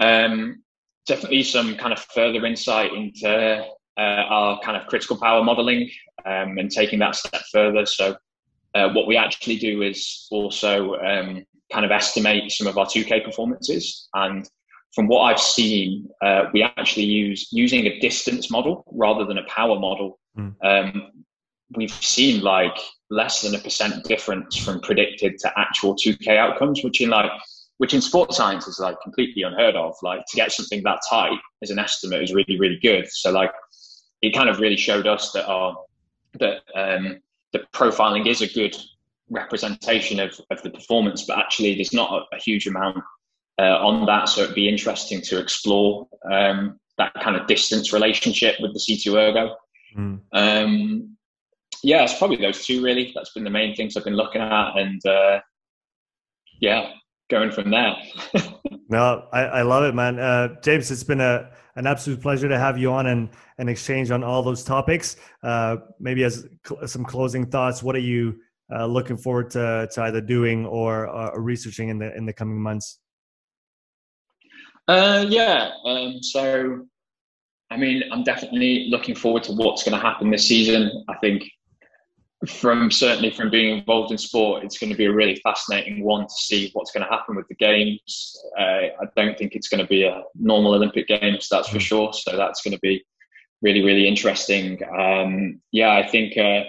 Um, definitely some kind of further insight into uh, our kind of critical power modeling um, and taking that step further. So uh, what we actually do is also um, kind of estimate some of our 2K performances and from what I've seen, uh, we actually use using a distance model rather than a power model. Mm. Um, we've seen like less than a percent difference from predicted to actual 2K outcomes, which in like which in sports science is like completely unheard of. Like to get something that tight as an estimate is really really good. So like it kind of really showed us that our that um, the profiling is a good representation of, of the performance, but actually there's not a, a huge amount uh, on that. So it'd be interesting to explore um, that kind of distance relationship with the C2 ergo. Mm. Um, yeah, it's probably those two really. That's been the main things I've been looking at, and uh, yeah, going from there. no, I, I love it, man. Uh, James, it's been a an absolute pleasure to have you on and and exchange on all those topics. Uh, maybe as cl- some closing thoughts, what are you uh, looking forward to, to either doing or uh, researching in the in the coming months? Uh, yeah. Um, so, I mean, I'm definitely looking forward to what's going to happen this season. I think from certainly from being involved in sport, it's going to be a really fascinating one to see what's going to happen with the games. Uh, I don't think it's going to be a normal Olympic Games, that's for mm. sure. So that's going to be really, really interesting. Um, yeah, I think uh,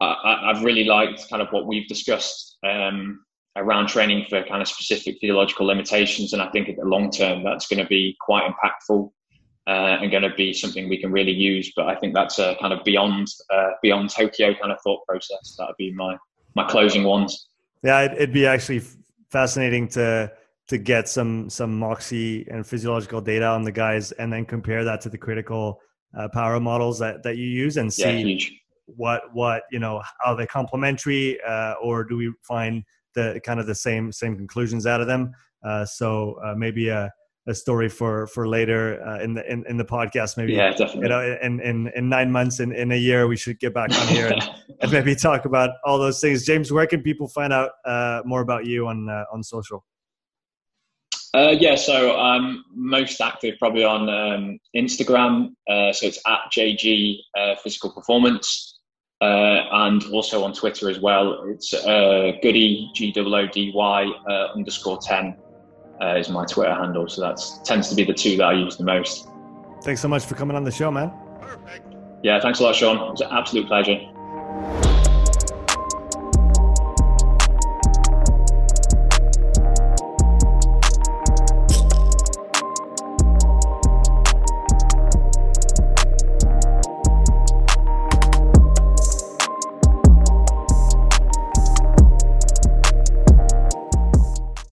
I, have really liked kind of what we've discussed um, around training for kind of specific physiological limitations. And I think in the long term, that's going to be quite impactful uh, and going to be something we can really use. But I think that's a kind of beyond uh, beyond Tokyo kind of thought process. That would be my my closing ones. Yeah, it'd be actually fascinating to to get some some moxy and physiological data on the guys, and then compare that to the critical uh, power models that that you use, and see yeah, what what you know are they complementary, uh, or do we find the kind of the same same conclusions out of them. Uh, so uh, maybe a, a story for for later uh, in the in, in the podcast. Maybe yeah, definitely. You know, in in, in nine months in, in a year, we should get back on here and, and maybe talk about all those things. James, where can people find out uh, more about you on uh, on social? Uh, yeah, so I'm most active probably on um, Instagram. Uh, so it's at JG uh, Physical Performance, uh, and also on Twitter as well. It's uh, Goody G O O D Y uh, underscore ten uh, is my Twitter handle. So that tends to be the two that I use the most. Thanks so much for coming on the show, man. Yeah, thanks a lot, Sean. It was an absolute pleasure.